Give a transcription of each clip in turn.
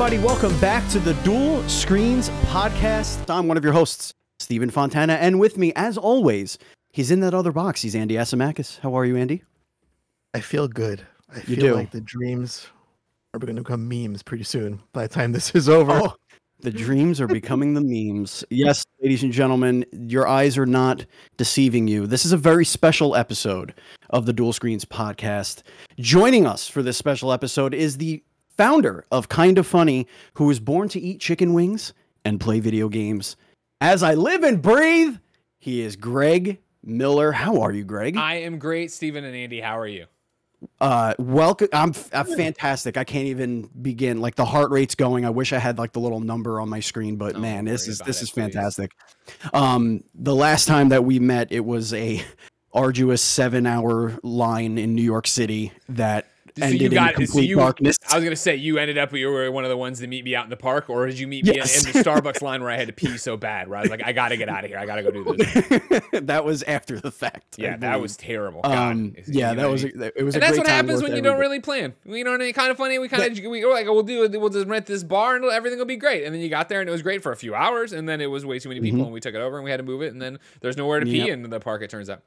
Hello, everybody. Welcome back to the Dual Screens Podcast. I'm one of your hosts, Stephen Fontana, and with me, as always, he's in that other box. He's Andy Asimakis. How are you, Andy? I feel good. I You feel do. like the dreams are going to become memes pretty soon. By the time this is over, Oh, the dreams are becoming the memes. Yes, ladies and gentlemen, your eyes are not deceiving you. This is a very special episode of the Dual Screens podcast. Joining us for this special episode is the founder of Kinda Funny, who was born to eat chicken wings and play video games. As I live and breathe, he is Greg Miller. How are you, Greg? I am great, Stephen and Andy. How are you? Uh, welcome. I'm, I'm fantastic. I can't even begin. Like the heart rate's going. I wish I had like the little number on my screen, but Don't man, this is this it, is please. fantastic. Um, the last time that we met, it was a arduous seven hour line in New York City that So ended you in got so complete you, darkness. I was gonna say you ended up you were one of the ones that meet me out in the park, or did you meet me in- in, the Starbucks line where I had to pee so bad, where I was like, I gotta get out of here, I gotta go do this. that was after the fact. Yeah, that was terrible. God. Um, yeah, that was a, it was. And that's what happens when you don't really plan. You know, what I mean? kind of funny. We kind of we were like, we'll do. We'll just rent this bar and everything will be great. And then you got there and it was great for a few hours, and then it was way too many people, and we took it over and we had to move it, and then there's nowhere to pee Mm-hmm. In the park. It turns out.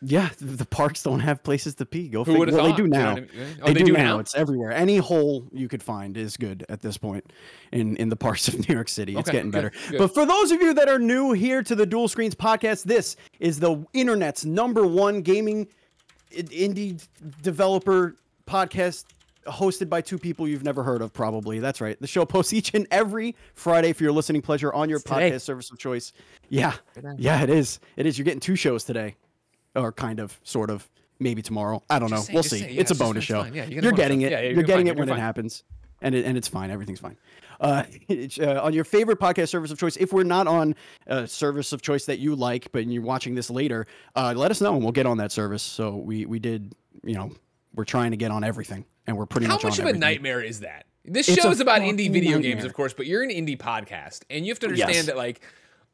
Yeah, the parks don't have places to pee. Go Who figure. would Well, thought? they do You know now. I mean? Oh, they, do, now. It's everywhere. Any hole you could find is good at this point in in the parks of New York City. It's Okay, getting good, better. good. But for those of you that are new here to the Dual Screens podcast, this is the internet's number one gaming indie developer podcast hosted by two people you've never heard of probably that's right the show posts each and every friday for your listening pleasure on your today. podcast service of choice yeah yeah it is it is you're getting two shows today or kind of sort of maybe tomorrow i don't know say- we'll see say, yeah, it's a bonus show. Yeah, you get a you're getting show. it Yeah, you're you're getting fine, it when you're it fine. happens and it, and it's fine everything's fine uh, it's, uh, on your favorite podcast service of choice if we're not on a service of choice that you like but you're watching this later uh, let us know and we'll get on that service so we we did you know we're trying to get on everything and we're pretty much. How much, much on of a nightmare is that? This It's a show's about indie video games, of course, but you're an indie podcast, and you have to understand Yes. that, like,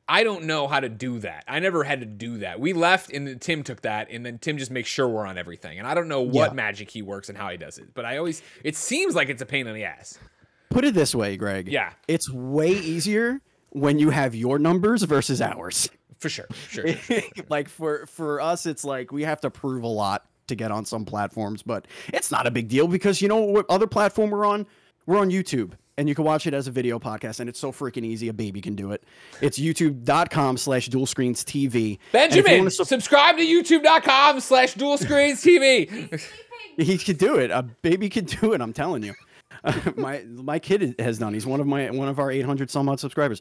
I don't know how to do that. I never had to do that. We left, and then Tim took that, and then Tim just makes sure we're on everything. And I don't know what Yeah. magic he works and how he does it, but I always, it seems like it's a pain in the ass. put it this way greg Yeah. it's way easier when you have your numbers versus ours For sure. Sure. sure, sure, sure. like for for us it's like we have to prove a lot to get on some platforms but it's not a big deal because you know what other platform we're on we're on youtube and you can watch it as a video podcast and it's so freaking easy a baby can do it. It's youtube.com slash dual screens tv And if you Benjamin, sup- subscribe to youtube.com slash dual screens TV. he could do it. A baby could do it i'm telling you. My my kid has done. He's one of my one of our 800 some odd subscribers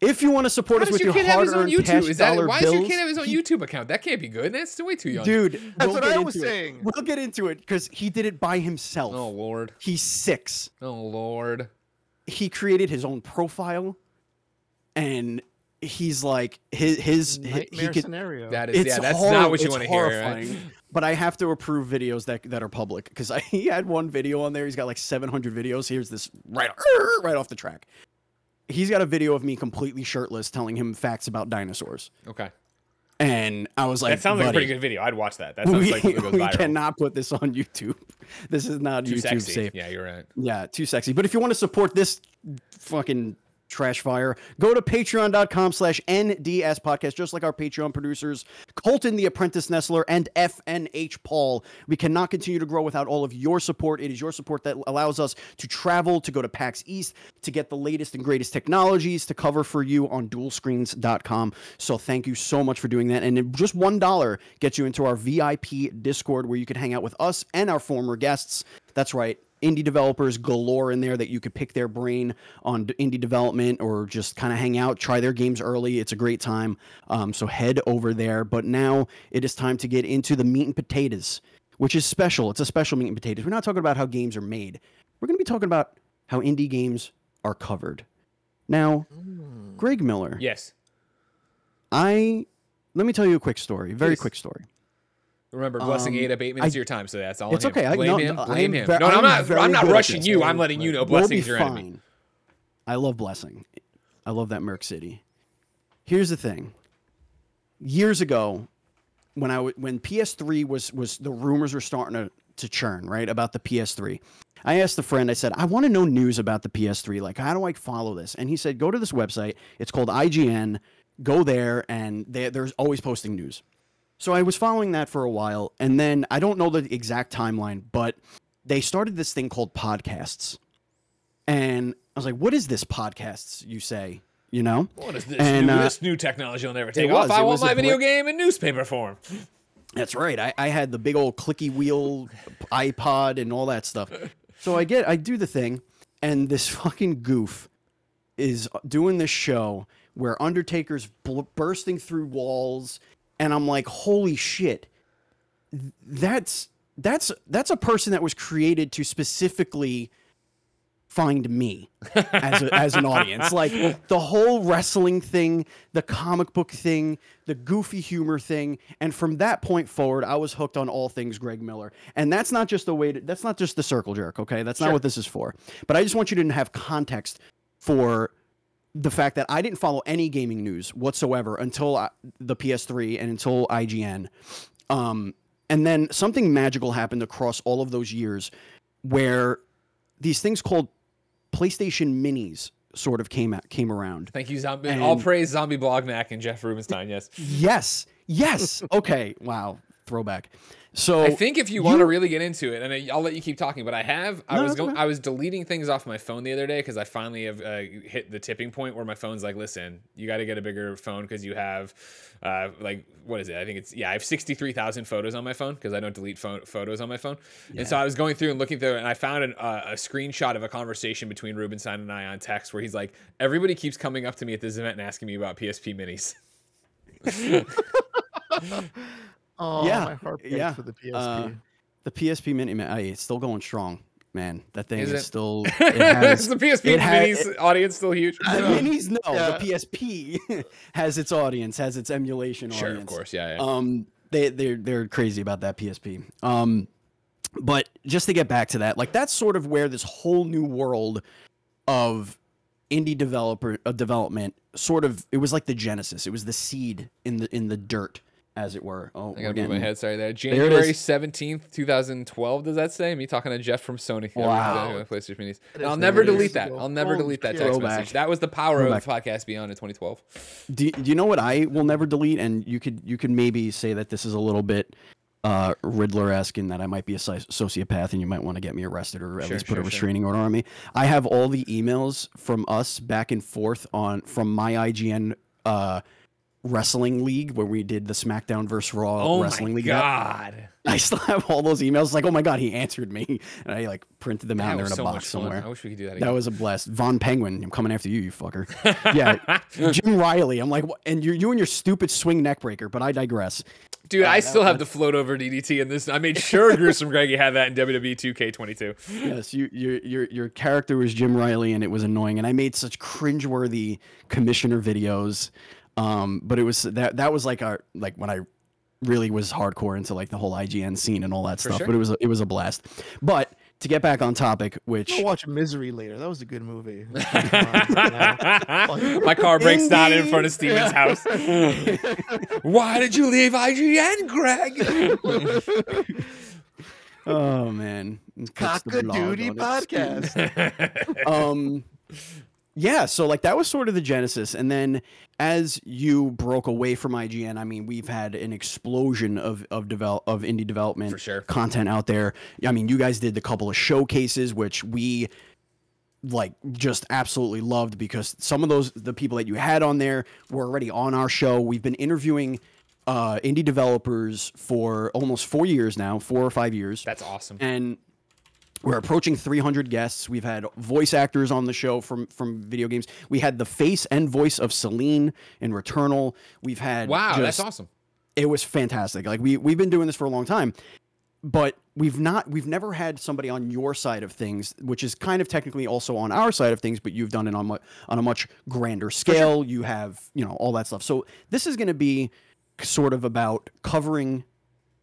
if you want to support How us with your your kid have his own hard-earned YouTube? cash Is that dollar why does your bills, kid have his own he- YouTube account? That can't be good. That's way too young. Dude, That's we'll what I was into it. saying. We'll get into it because he did it by himself. Oh lord. He's six. Oh lord. He created his own profile, and he's like his his he, he could. scenario. That is It's yeah. That's horrible. not what you want to hear. right? But I have to approve videos that that are public because he had one video on there. He's got like 700 videos. Here's this right right off the track. He's got a video of me completely shirtless telling him facts about dinosaurs, Okay. and I was like, that sounds like a pretty good video. I'd watch that. That sounds we, like that goes we viral. cannot put this on YouTube. This is not Too YouTube sexy. safe. Yeah, you're right. Yeah, too sexy. But if you want to support this fucking trash fire, go to patreon.com slash NDS podcast, just like our Patreon producers, Colton the Apprentice Nestler and FNH Paul. We cannot continue to grow without all of your support. It is your support that allows us to travel, to go to PAX East, to get the latest and greatest technologies to cover for you on dualscreens.com. So thank you so much for doing that. And just $1 gets you into our VIP Discord where you can hang out with us and our former guests. That's right indie developers galore in there that you could pick their brain on indie development or just kind of hang out, try their games early. It's a great time. Um, so head over there. But now it is time to get into the meat and potatoes, which is special. It's a special meat and potatoes. We're not talking about how games are made. We're going to be talking about how indie games are covered. Now, Greg Miller, Yes. I let me tell you a quick story, very Please. quick story. Remember, blessing Um, ate up eight minutes I- of your time, so that's all. It's him. okay. I- Blame no, him. Blame I'm him. ve- no, no, I'm I'm not. I'm not rushing you. I'm letting you know. We'll Blessing's your enemy. fine. I love blessing. I love that Merc City. Here's the thing. Years ago, when I w- when PS3 was was the rumors were starting to to churn right about the PS3, I asked a friend, I said, I want to know news about the PS3. Like, how do I follow this? And he said, go to this website. It's called IGN. Go there, and they, there's always posting news. So I was following that for a while, and then I don't know the exact timeline, but they started this thing called podcasts. And I was like, what is this podcasts, you say? You know? What is this And, new, uh, this new technology will never take was, off? I want my video bl- game in newspaper form. That's right. I, I had the big old clicky wheel iPod and all that stuff. So I get I do the thing, and this fucking goof is doing this show where Undertaker's bl- bursting through walls, and I'm like, holy shit, that's that's that's a person that was created to specifically find me as, a, as an audience. Like the whole wrestling thing, the comic book thing, the goofy humor thing, and from that point forward, I was hooked on all things Greg Miller. And that's not just the way. To, that's not just the circle jerk. Okay, that's Sure. not what this is for. But I just want you to have context for the fact that I didn't follow any gaming news whatsoever until I, the PS3 and until IGN. Um, and then something magical happened across all of those years where these things called PlayStation Minis sort of came out, came around. Thank you, Zombie. And- All praise Zombie Blognack and Jeff Rubenstein. Yes. Yes. Yes. Okay. Wow. Throwback. So I think if you, want to really get into it, and I, I'll let you keep talking, but I have. I No, was going. I was deleting things off my phone the other day because I finally have uh, hit the tipping point where my phone's like, listen, you got to get a bigger phone because you have, uh, like, what is it? I think it's yeah, I have sixty three thousand photos on my phone because I don't delete phone, photos on my phone. And so I was going through and looking through, and I found an, uh, a screenshot of a conversation between Rubenstein and I on text where he's like, everybody keeps coming up to me at this event and asking me about PSP minis. Oh, Yeah, my heart breaks yeah, for the PSP. uh, the PSP Mini, man, I- it's still going strong, man. That thing Is is, it? still. It Is has, the PSP it ha- minis audience still huge? the minis, no. Yeah. The PSP has its audience, has its emulation Sure, audience. of course, yeah, yeah. Um, they they're they're crazy about that PSP. Um, but just to get back to that, like that's sort of where this whole new world of indie developer uh, development sort of it was like the genesis. It was the seed in the in the dirt, as it were. Oh, I gotta move my head. Sorry, there. January seventeenth, two thousand twelve. Does that say? Me talking to Jeff from Sony. Wow. uh, PlayStation Minis. I'll never years delete that. I'll never Holy delete that text Throwback. message. That was the power Throwback. of Podcast Beyond in 2012. Do, do you know what I will never delete? And you could you could maybe say that this is a little bit uh, Riddler-esque in that I might be a sociopath and you might want to get me arrested or at Sure, least put sure, a sure. restraining order on me. I have all the emails from us back and forth on from my IGN uh, wrestling league where we did the SmackDown versus Raw Oh wrestling my league. god! I still have all those emails. Like, oh my god, he answered me, and I like printed them out. That and They're in a so much box somewhere. I wish we could do that That was a blast. Von Penguin, I'm coming after you, you fucker. Yeah, Jim Riley. I'm like, what? and you, you and your stupid swing neck breaker. But I digress. Dude, uh, I still have the float over DDT in this. I made sure Gruesome Greggy had that in WWE 2K22. Yes, you, your your your character was Jim Riley, and it was annoying. And I made such cringeworthy commissioner videos. Um, but it was that that was like our like when I really was hardcore into like the whole IGN scene and all that stuff. sure. But it was a, it was a blast. But to get back on topic, which I'll watch Misery later. That was a good movie. My car breaks down in front of Steven's house. Why did you leave IGN, Greg? oh man, Puts Cock a blog Duty on it. podcast. um yeah so like that was sort of the genesis and then as you broke away from ign i mean we've had an explosion of of develop of indie development For sure. content out there i mean you guys did the couple of showcases which we like just absolutely loved because some of those the people that you had on there were already on our show we've been interviewing uh indie developers for almost four years now four or five years That's awesome. and we're approaching 300 guests. We've had voice actors on the show from from video games. We had the face and voice of Selene in Returnal. We've had Wow, just- that's awesome. It was fantastic. Like we we've been doing this for a long time, but we've not we've never had somebody on your side of things, which is kind of technically also on our side of things, but you've done it on on a much grander scale. You have you know all that stuff. So this is going to be sort of about covering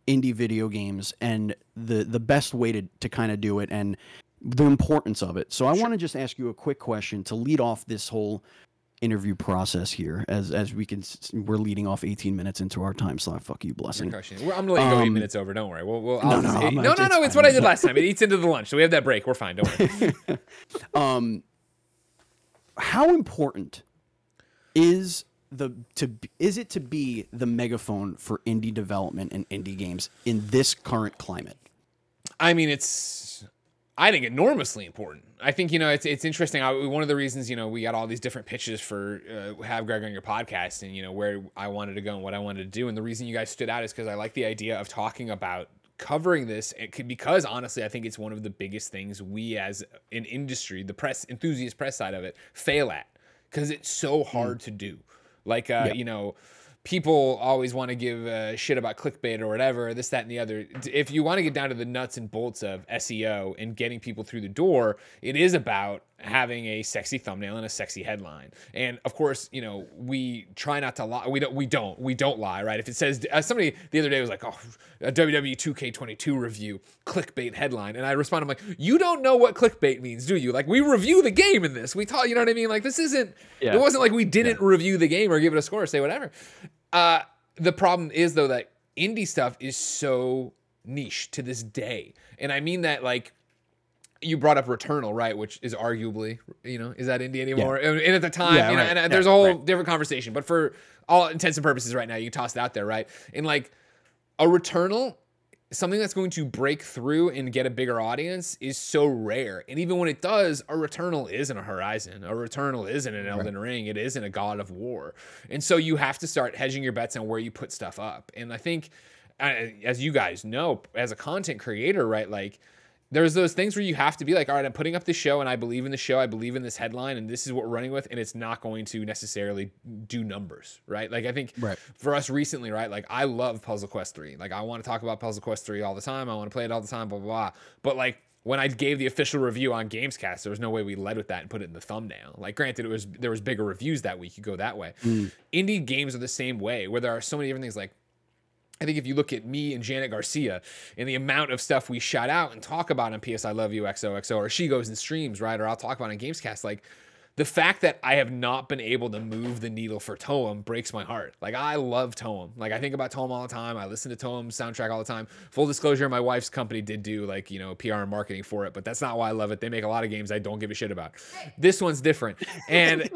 indie video games and the the best way to to kind of do it and the importance of it. So I want to just ask you a quick question to lead off this whole interview process here as as we can we're leading off 18 minutes into our time slot fuck you blessing. I'm gonna let you go eight Um, minutes over. Don't worry. We'll, we'll, no, no, no, no, it's no. It's what I did last time. It eats into the lunch, so we have that break. We're fine. Don't worry. um how important is the to is it to be the megaphone for indie development and indie games in this current climate I mean, it's I think enormously important. I think you know it's it's interesting. I, one of the reasons you know we got all these different pitches for uh, have Greg on your podcast and you know where I wanted to go and what I wanted to do, and the reason you guys stood out is because I like the idea of talking about covering this could, because honestly I think it's one of the biggest things we as an industry, the press enthusiast press side of it, fail at because it's so hard to do. Like uh, you know people always want to give uh, shit about clickbait or whatever, this, that, and the other. If you want to get down to the nuts and bolts of SEO and getting people through the door, it is about having a sexy thumbnail and a sexy headline. And of course, you know, we try not to lie. We don't. We don't. We don't lie, right? If it says uh, somebody the other day was like, "Oh, a WWE 2K22 review clickbait headline," and I respond, "I'm like, you don't know what clickbait means, do you? Like, we review the game in this. We talk. You know what I mean? Like, this isn't. Yeah. It wasn't like we didn't review the game or give it a score or say whatever. Uh, the problem is though that indie stuff is so niche to this day, and I mean that like you brought up Returnal, right? Which is arguably, you know, is that indie anymore? And and at the time, Yeah, you know, right. and uh, Yeah, there's a whole right. different conversation. But for all intents and purposes, right now, you toss it out there, right? And like a Returnal, something that's going to break through and get a bigger audience is so rare. And even when it does, a Returnal isn't a Horizon. A Returnal isn't an Elden Ring. It isn't a God of War. And so you have to start hedging your bets on where you put stuff up. And I think, uh, as you guys know, as a content creator, right, like there's those things where you have to be like, all right, I'm putting up the show and I believe in the show. I believe in this headline and this is what we're running with. And it's not going to necessarily do numbers, right? Like, I think Right. for us recently, right? Like, I love Puzzle Quest 3. Like, I want to talk about Puzzle Quest 3 all the time. I want to play it all the time, blah, blah, blah. But like, when I gave the official review on Gamescast, there was no way we led with that and put it in the thumbnail. Like, granted, it was there was bigger reviews that week. You go that way. Mm. Indie games are the same way, where there are so many different things. Like, I think if you look at me and Janet Garcia and the amount of stuff we shout out and talk about on PS I Love You XOXO or she goes and streams, right? Or I'll talk about on Gamescast, like the fact that I have not been able to move the needle for Toem breaks my heart. Like I love Toem. Like I think about Toem all the time. I listen to Toem's soundtrack all the time. Full disclosure, my wife's company did do like, you know, PR and marketing for it, but that's not why I love it. They make a lot of games I don't give a shit about. This one's different. And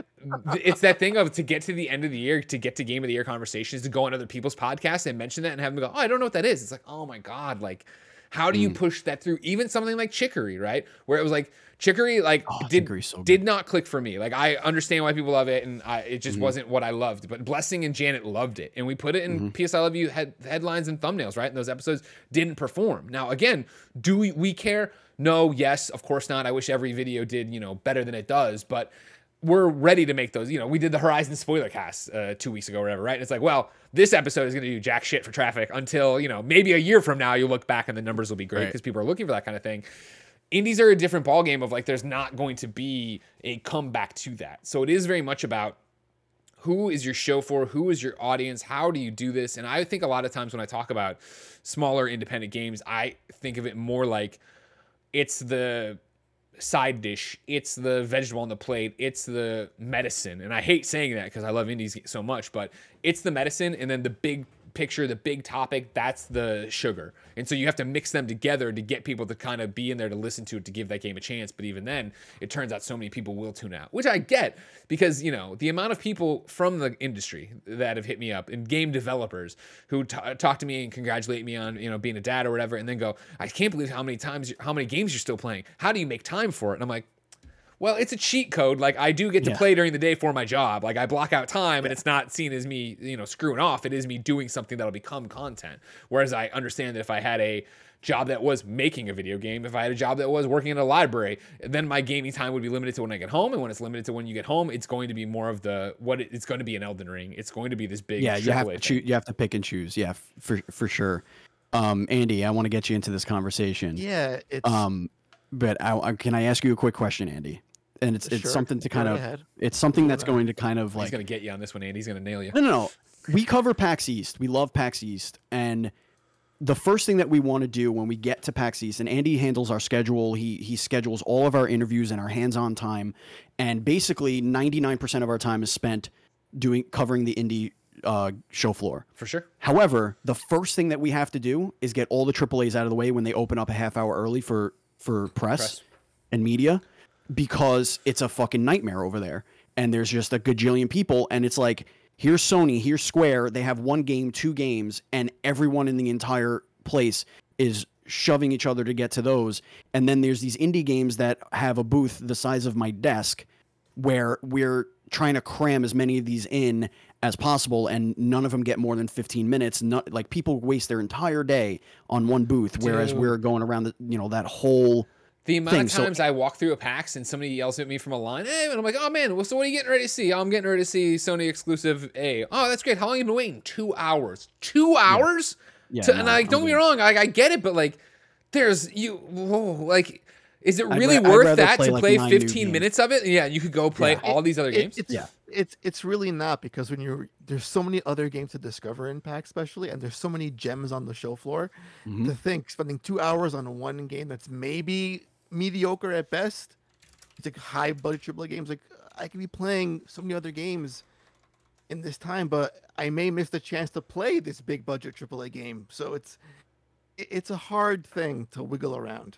it's that thing of to get to the end of the year, to get to game of the year conversations, to go on other people's podcasts and mention that and have them go, Oh, I don't know what that is. It's like, oh my God, like how do you push that through? Even something like Chicory, right? Where it was like Chicory, like Oh, did so did not click for me. Like I understand why people love it, and I, it Mm-hmm. just wasn't what I loved. But Blessing and Janet loved it, and we put it in Mm-hmm. PS I Love You head, headlines and thumbnails, right? And those episodes didn't perform. Now again, do we, we care? No, yes, of course not. I wish every video did, you know, better than it does, but we're ready to make those. You know, we did the Horizon spoiler cast uh, two weeks ago, or whatever, right? And it's like, well, this episode is going to do jack shit for traffic until you know maybe a year from now. You look back and the numbers will be great Right. because people are looking for that kind of thing. Indies are a different ballgame of like there's not going to be a comeback to that. So it is very much about who is your show for who is your audience how do you do this and i think a lot of times when i talk about smaller independent games i think of it more like it's the side dish it's the vegetable on the plate it's the medicine. And i hate saying that because i love indies so much but it's the medicine and then the big picture the big topic that's the sugar. And so you have to mix them together to get people to kind of be in there to listen to it to give that game a chance. But even then it turns out so many people will tune out which i get because you know the amount of people from the industry that have hit me up and game developers who t- talk to me and congratulate me on you know being a dad or whatever and then go i can't believe how many times how many games you're still playing. How do you make time for it? And i'm like well, it's a cheat code. Like I do get to Yeah. play during the day for my job. Like I block out time and it's not seen as me, you know, screwing off. It is me doing something that'll become content. Whereas I understand that if I had a job that was making a video game, if I had a job that was working in a library, then my gaming time would be limited to when I get home. And when it's limited to when you get home, it's going to be more of the what it, it's going to be an Elden Ring. It's going to be this big yeah you have to choose you have to pick and choose yeah for for sure um andy i want to get you into this conversation Yeah, it's um but I, I can i ask you a quick question andy and it's it's Sure, something to go kind of ahead. it's something that's going to kind of like. He's like going to get you on this one, Andy. He's going to nail you. no no no we cover pax east we love pax east and the first thing that we want to do when we get to PAX East, and Andy handles our schedule. He he schedules all of our interviews and our hands-on time, and basically 99% of our time is spent doing covering the indie uh, show floor. For sure. However, the first thing that we have to do is get all the AAA's out of the way when they open up a half hour early for for press, Press. and media because it's a fucking nightmare over there. And there's just a gajillion people and it's like here's Sony, here's Square, they have one game, two games and everyone in the entire place is shoving each other to get to those. And then there's these indie games that have a booth the size of my desk where we're trying to cram as many of these in as possible and none of them get more than 15 minutes not like people waste their entire day on one booth whereas Dude. we're going around the you know that whole The amount thing, of so- times I walk through a PAX and somebody yells at me from a line, hey, and I'm like, oh man, well, so what are you getting ready to see? Oh, I'm getting ready to see Sony exclusive A. Oh, that's great. How long have you been waiting? Two hours. Two hours? Yeah, To- no, and like, don't I'm get me good. wrong, I, I get it, but like, there's you, whoa, like, is it I'd really ra- I'd worth that play, to like, play 15 minutes of it? Yeah, you could go play Yeah. all these other It- games. it's Yeah. it's it's really not because when you're there's so many other games to discover in PAX especially, and there's so many gems on the show floor. Mhm. To think spending two hours on one game that's maybe mediocre at best, it's like high budget AAA games. Like I could be playing so many other games in this time, but I may miss the chance to play this big budget AAA game. So it's it's a hard thing to wiggle around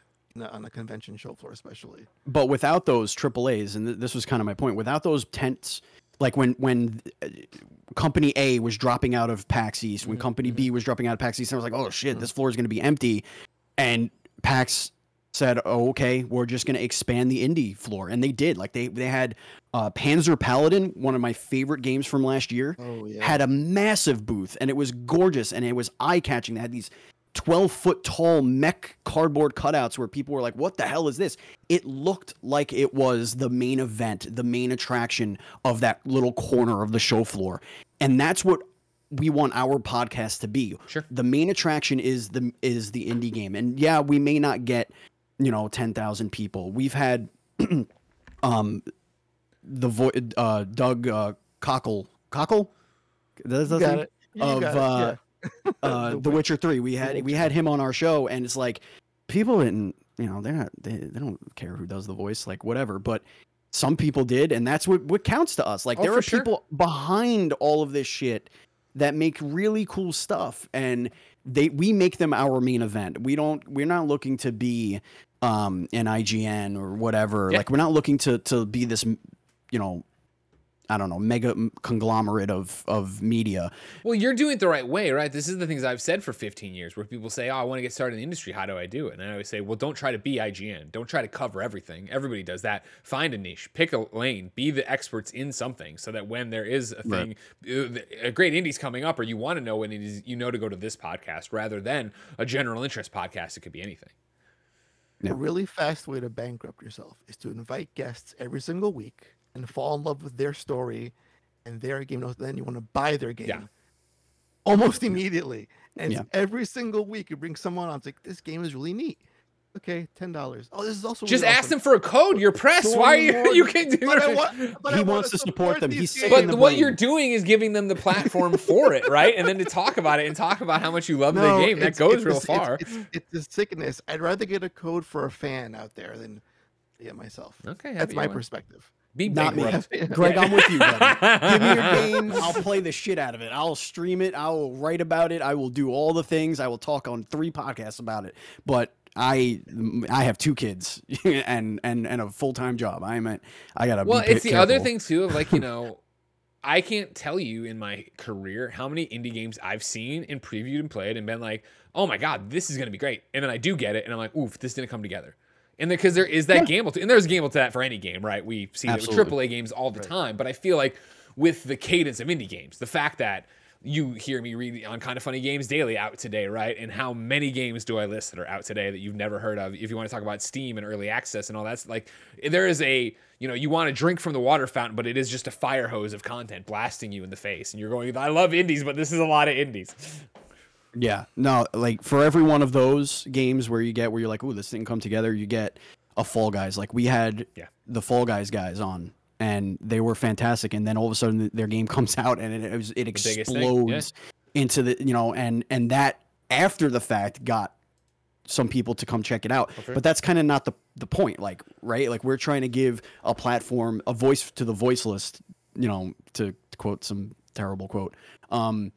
on a convention show floor, especially. but without those AAA's, and th- this was kind of my point, without those tents, like when when uh, Company A was dropping out of PAX East, when Mhm, Company B was dropping out of PAX East, I was like, oh shit, Mhm. this floor is going to be empty, and PAX said, oh, okay, we're just going to expand the indie floor, and they did. Like they they had uh, Panzer Paladin, one of my favorite games from last year, Oh yeah. had a massive booth, and it was gorgeous, and it was eye catching. They had these 12 foot tall mech cardboard cutouts where people were like, what the hell is this? It looked like it was the main event, the main attraction of that little corner of the show floor. And that's what we want our podcast to be. Sure. The main attraction is the is the indie game. And yeah, we may not get, you know, 10,000 people. We've had um the vo- uh Doug uh Cockle Cockle That's You the got it. You of, got it, uh, yeah. uh, The The Witcher Three. We had we had him on our show, and it's like people didn't, you know, they're not they, they don't care who does the voice, like whatever. But some people did, and that's what what counts to us. Like Oh, there are sure. people behind all of this shit that make really cool stuff, and they we make them our main event. We don't we're not looking to be um an IGN or whatever. Yeah. Like we're not looking to to be this, you know. I don't know, mega conglomerate of of media. Well, you're doing it the right way, right? This is the things I've said for 15 years where people say, Oh, I want to get started in the industry. How do I do it? And I always say, Well, don't try to be IGN. Don't try to cover everything. Everybody does that. Find a niche, pick a lane, be the experts in something so that when there is a thing, uh, a great indie's coming up, or you want to know when it is, you know to go to this podcast rather than a general interest podcast. It could be anything. Yeah. A really fast way to bankrupt yourself is to invite guests every single week and fall in love with their story and their game. Then you want to buy their game Yeah. almost immediately. And Yeah. every single week you bring someone on. It's like this game is really neat. Okay, ten dollars. Oh, this is also Just really ask awesome. them for a code. You're pressed. Don't Why are you? want- You can do But I it. want- but I He wanna wants to support them. He's sick But the what brain. you're doing is giving them the platform for it, right? And then to talk about it and talk about how much you love the game. That goes it's real the- it's- far. It's, it's, the sickness. I'd rather get a code for a fan out there than yeah myself. Okay, That's my you are. perspective. Be Not me. Greg, I'm with you. Buddy. Give me your game. I'll play the shit out of it. I'll stream it. I will write about it. I will do all the things. I will talk on three podcasts about it. But I, I have two kids and and and a full time job. I'm at, I gotta. Well, be it's the other thing too of like you know, I can't tell you in my career how many indie games I've seen and previewed and played and been like, oh my god, this is gonna be great, and then I do get it, and I'm like, oof, this didn't come together. And because there is that Yeah. gamble to, and there's a gamble to that for any game, right? We see that with AAA games all the Right. time, but I feel like with the cadence of indie games, the fact that you hear me read on Kinda Funny games daily out today, right? And how many games do I list that are out today that you've never heard of? If you want to talk about Steam and early access and all that's like, there is a, you know, you want to drink from the water fountain, but it is just a fire hose of content blasting you in the face. And you're going, I love indies, but this is a lot of indies. Yeah, no, like for every one of those games where you get where you're like, "Ooh, this didn't come together," you get a Fall Guys. Like we had Yeah. the Fall Guys guys on, and they were fantastic. And then all of a sudden, their game comes out, and it, it, was, it thing, explodes into the you know, and and that after the fact got some people to come check it out. Okay. But that's kind of not the the point, like right? Like we're trying to give a platform, a voice to the voiceless. You know, to quote some terrible quote. Um,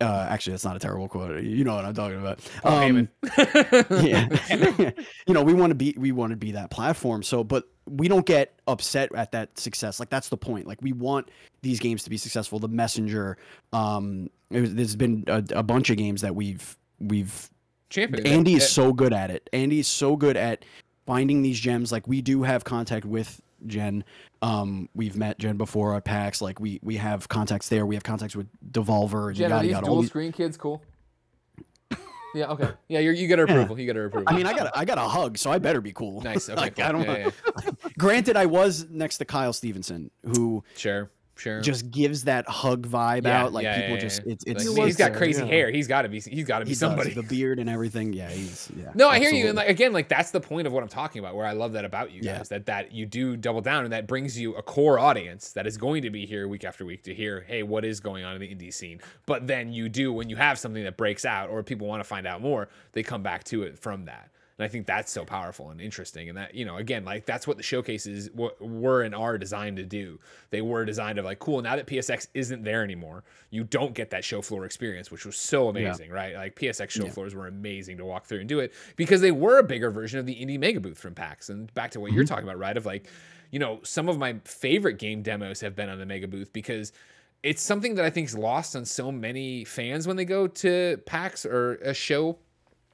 uh, actually, that's not a terrible quote. You know what I'm talking about. Paul Um, yeah. You know we want to be we want to be that platform so but we don't get upset at that success. Like that's the point. Like we want these games to be successful. The messenger um was- there's been a, a bunch of games that we've we've Champion. andy is so good at it. Andy is so good at finding these gems. Like we do have contact with jen um we've met jen before at pax like we we have contacts there we have contacts with devolver and Jen, are yada these yada all dual these- screen kids cool? Yeah. Okay. Yeah, you're, you get her approval. You get her approval. i mean i got a, i got a hug so i better be cool nice. Okay. Like, cool. I don't yeah, yeah. Granted, I was next to Kyle Stevenson, who Sure. Sure. just gives that hug vibe Yeah, out. Like yeah, people yeah, just, yeah. it's, it's, Like, He he's got there, crazy yeah. hair. He's got to be. He's got to be he does, somebody. the beard and everything. Yeah, he's, yeah. No, I hear you, and like again, like that's the point of what I'm talking about. Where I love that about you Yeah. guys, that that you do double down, and that brings you a core audience that is going to be here week after week to hear, hey, what is going on in the indie scene? But then you do when you have something that breaks out, or people want to find out more, they come back to it from that. And I think that's so powerful and interesting. And that, you know, again, like that's what the showcases w- were and are designed to do. They were designed of like, cool, now that PSX isn't there anymore, you don't get that show floor experience, which was so amazing, right? Like PSX show Yeah. floors were amazing to walk through and do it because they were a bigger version of the indie mega booth from PAX. And back to what you're mm-hmm. talking about, right? Of like, you know, some of my favorite game demos have been on the mega booth because it's something that I think is lost on so many fans when they go to PAX or a show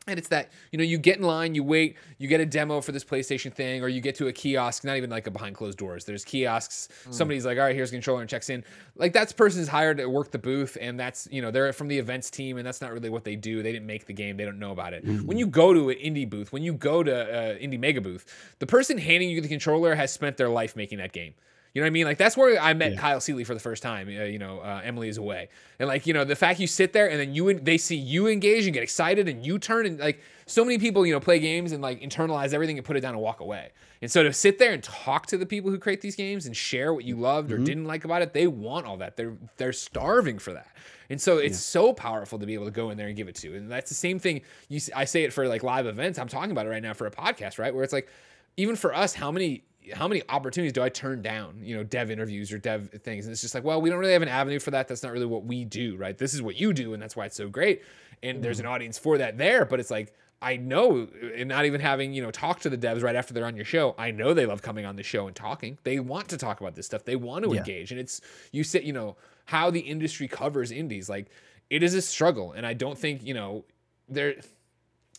and it's that, you know, you get in line, you wait, you get a demo for this PlayStation thing, or you get to a kiosk, not even like a behind closed doors. There's kiosks. Hmm. Somebody's like, all right, here's a controller and checks in. Like that's person's hired to work the booth, and that's, you know, they're from the events team, and that's not really what they do. They didn't make the game, they don't know about it. Hmm. When you go to an indie booth, when you go to an indie mega booth, the person handing you the controller has spent their life making that game. You know what I mean? Like that's where I met Kyle Seeley for the first time. Uh, you know, uh, Emily is away, and like you know, the fact you sit there and then you they see you engage and get excited and you turn and like so many people you know play games and like internalize everything and put it down and walk away. And so to sit there and talk to the people who create these games and share what you loved or didn't like about it, they want all that. They're they're starving for that. And so it's so powerful to be able to go in there and give it to. And that's the same thing. You I say it for like live events. I'm talking about it right now for a podcast, right? Where it's like even for us, how many how many opportunities do I turn down? You know, dev interviews or dev things, and it's just like, well, we don't really have an avenue for that. That's not really what we do, right? This is what you do, and that's why it's so great. And there's mm-hmm. an audience for that there, but it's like I know, and not even having you know talk to the devs right after they're on your show. I know they love coming on the show and talking. They want to talk about this stuff. They want to Yeah. engage, and it's you sit, you know, how the industry covers indies. Like it is a struggle, and I don't think you know there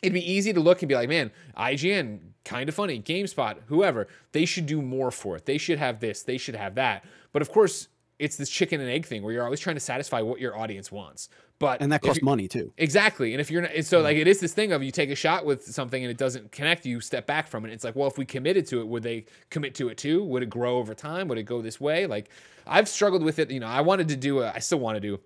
it'd be easy to look and be like, man, IGN, Kinda Funny, GameSpot, whoever, they should do more for it. They should have this, they should have that. But of course, it's this chicken and egg thing where you're always trying to satisfy what your audience wants. But and that costs money too. Exactly. And if you're not, and so like it is this thing of you take a shot with something and it doesn't connect, you step back from it. It's like, well, if we committed to it, would they commit to it too? Would it grow over time? Would it go this way? Like I've struggled with it. You know, I wanted to do a, I still want to do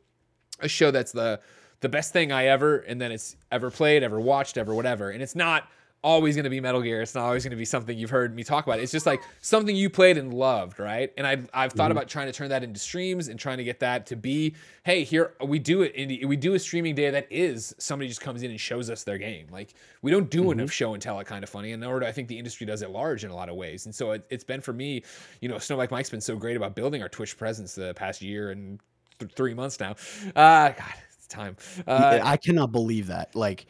a show that's the the best thing I ever and then it's ever played, ever watched, ever whatever. And it's not always going to be Metal Gear. It's not always going to be something you've heard me talk about. It's just like something you played and loved, right? And I've I've thought about trying to turn that into streams and trying to get that to be, hey, here we do it indie, we do a streaming day that is somebody just comes in and shows us their game. Like we don't do enough show and tell it Kinda Funny, and nor do I think the industry does it large in a lot of ways. And so it, it's been for me, you know, Snowbike Mike's been so great about building our Twitch presence the past year and th- three months now. Uh, God, time. Uh, I cannot believe that. Like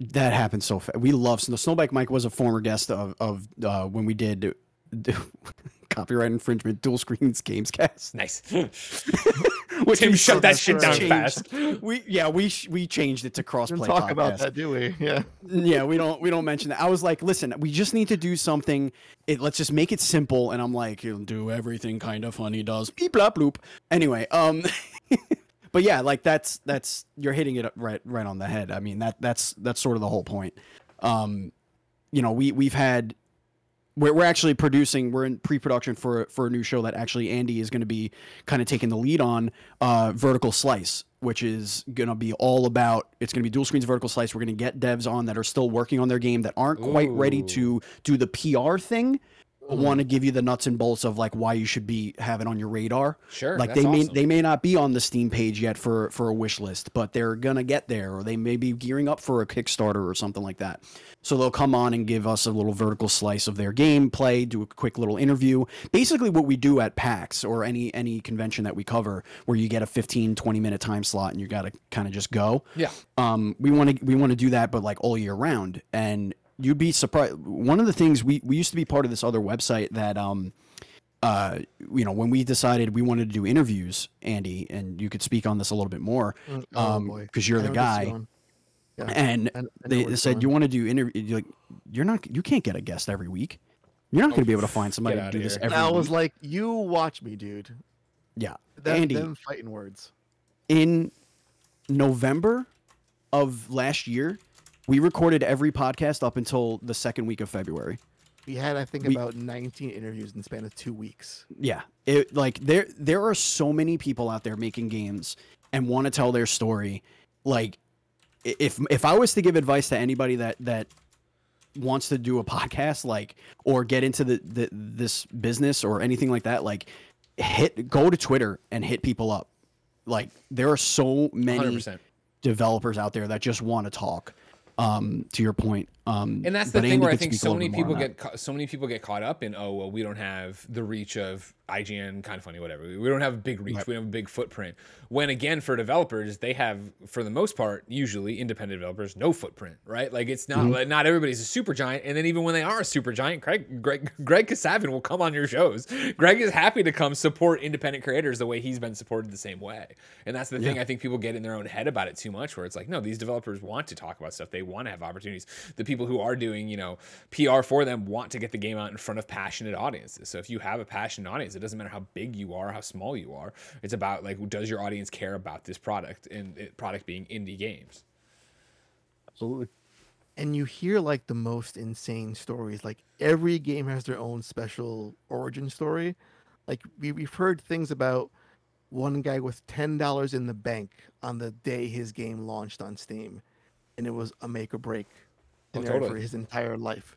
that happened so fast. We love the Snowbike Mike was a former guest of of uh, when we did copyright infringement dual screens games cast. nice. Which Tim we shut that shit down changed. fast. We yeah we sh- we changed it to crossplay. Didn't talk about that, do we? Yeah. Yeah, we don't we don't mention that. I was like, listen, we just need to do something. It let's just make it simple. And I'm like, he'll do everything Kinda Funny does. Beep blop bloop. Anyway, um, but yeah, like that's that's you're hitting it right right on the head. I mean that that's that's sort of the whole point. Um, you know, we we've had we're, we're actually producing we're in pre-production for for a new show that actually andy is going to be kind of taking the lead on uh vertical slice which is going to be all about it's going to be dual screens vertical slice we're going to get devs on that are still working on their game that aren't quite ready to do the pr thing want to give you the nuts and bolts of like why you should be have it on your radar. Sure, Like they may awesome. they may not be on the Steam page yet for for a wish list, but they're gonna get there, or they may be gearing up for a Kickstarter or something like that. So they'll come on and give us a little vertical slice of their gameplay, do a quick little interview. Basically what we do at PAX or any any convention that we cover where you get a 15 20 minute time slot and you got to kind of just go Yeah. um, we want to we want to do that, but like all year round. And you'd be surprised. One of the things we we used to be part of this other website that um, uh, you know, when we decided we wanted to do interviews, Andy, and you could speak on this a little bit more, Mm, oh, um, because you're I the know where this is guy. Yeah. And I- I they, they said going. you want to do interview. Like you're not you can't get a guest every week. You're not going to be able to find somebody to outta do this every And I week. was like, you watch me, dude. yeah, That, Andy. them fighting words. in November of last year, we recorded every podcast up until the second week of February. We had, I think, We- about 19 interviews in the span of two weeks. Yeah, it like there there are so many people out there making games and want to tell their story. Like, if if I was to give advice to anybody that that wants to do a podcast, like, or get into the, the this business or anything like that, like, hit go to Twitter and hit people up. Like, there are so many 100%. developers out there that just want to talk. Um, to your point, um, And that's the thing Andy where I think so many people get ca- so many people get caught up in oh well we don't have the reach of IGN Kinda Funny whatever. We don't have a big reach. Right. we don't have a big footprint. When again for developers they have for the most part usually independent developers no footprint right? Like it's Mm-hmm. not like, not everybody's a super giant and then even when they are a super giant Greg Greg Greg Kasavin will come on your shows. Greg is happy to come support independent creators the way he's been supported the same way. And that's the thing I think people get in their own head about it too much where it's like no these developers want to talk about stuff. They want to have opportunities. The people who are doing you know PR for them want to get the game out in front of passionate audiences so if you have a passionate audience it doesn't matter how big you are how small you are it's about like does your audience care about this product and it, product being indie games Absolutely. and you hear like the most insane stories. Like every game has their own special origin story. Like we, we've heard things about one guy with ten dollars in the bank on the day his game launched on Steam, and it was a make or break Oh, scenario for his entire life,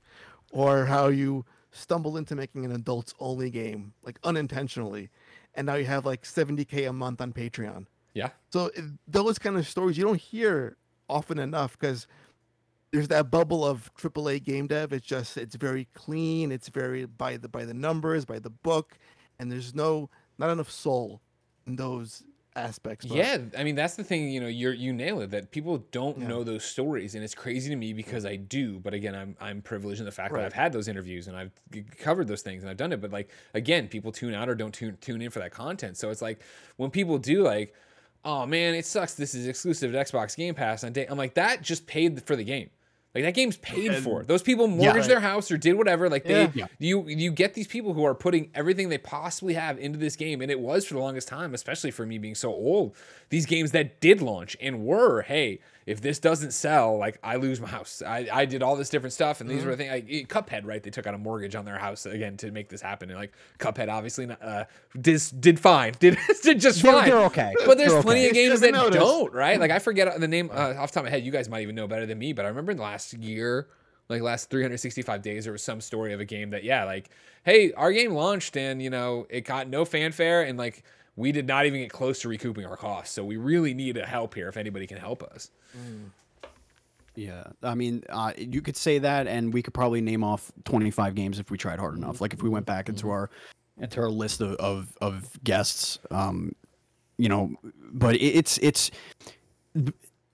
or how you stumbled into making an adults only game like unintentionally, and now you have like seventy k a month on Patreon. yeah So those kind of stories you don't hear often enough because there's that bubble of AAA game dev. It's just it's very clean. It's very by the by the numbers, by the book, and there's no not enough soul in those aspects. but- Yeah, I mean that's the thing. You know, you're you nail it. That people don't Yeah. know those stories, and it's crazy to me because I do. But again, I'm I'm privileged in the fact that I've had those interviews and I've covered those things and I've done it. But like again, people tune out or don't tune tune in for that content. So it's like when people do like, oh man, it sucks. This is exclusive to Xbox Game Pass on day. I'm like that just paid for the game. Like that game's paid for. Those people mortgaged right. their house or did whatever. Like they, Yeah. you, you get these people who are putting everything they possibly have into this game, and it was for the longest time, especially for me being so old. These games that did launch and were, hey, if this doesn't sell, like I lose my house. I, I did all this different stuff, and these were the things. Like, Cuphead, right? They took out a mortgage on their house again to make this happen, and like Cuphead, obviously, not, uh, did did fine, did did just They're- fine. they're okay. But there's They're plenty okay. of games that notice. don't, right? Like I forget the name uh, off the top of my head. You guys might even know better than me, but I remember in the last year, like last 365 days, there was some story of a game that, yeah, like, hey, our game launched and you know it got no fanfare and like we did not even get close to recouping our costs. So we really need a help here if anybody can help us. Yeah, I mean, uh, you could say that, and we could probably name off 25 games if we tried hard enough. Like if we went back into our into our list of of, of guests, um, you know. But it's it's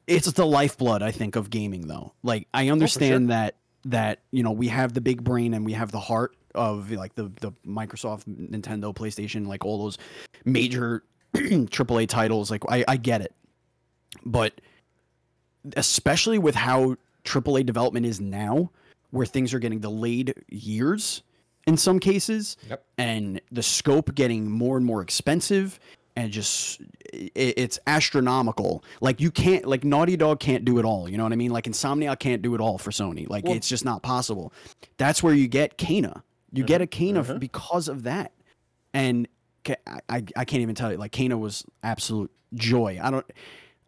it's the lifeblood, I think, of gaming. Though, like I understand that that you know we have the big brain and we have the heart of like the the Microsoft, Nintendo, PlayStation, like all those major AAA titles. Like I I get it, but especially with how AAA development is now, where things are getting delayed years in some cases, Yep. and the scope getting more and more expensive, and just it's astronomical. Like you can't, like Naughty Dog can't do it all. You know what I mean? Like Insomniac can't do it all for Sony. Like Well- it's just not possible. That's where you get Kena. You get a mm-hmm. Kena f- mm-hmm. because of that, and I, I I can't even tell you. Like Kena was absolute joy. I don't.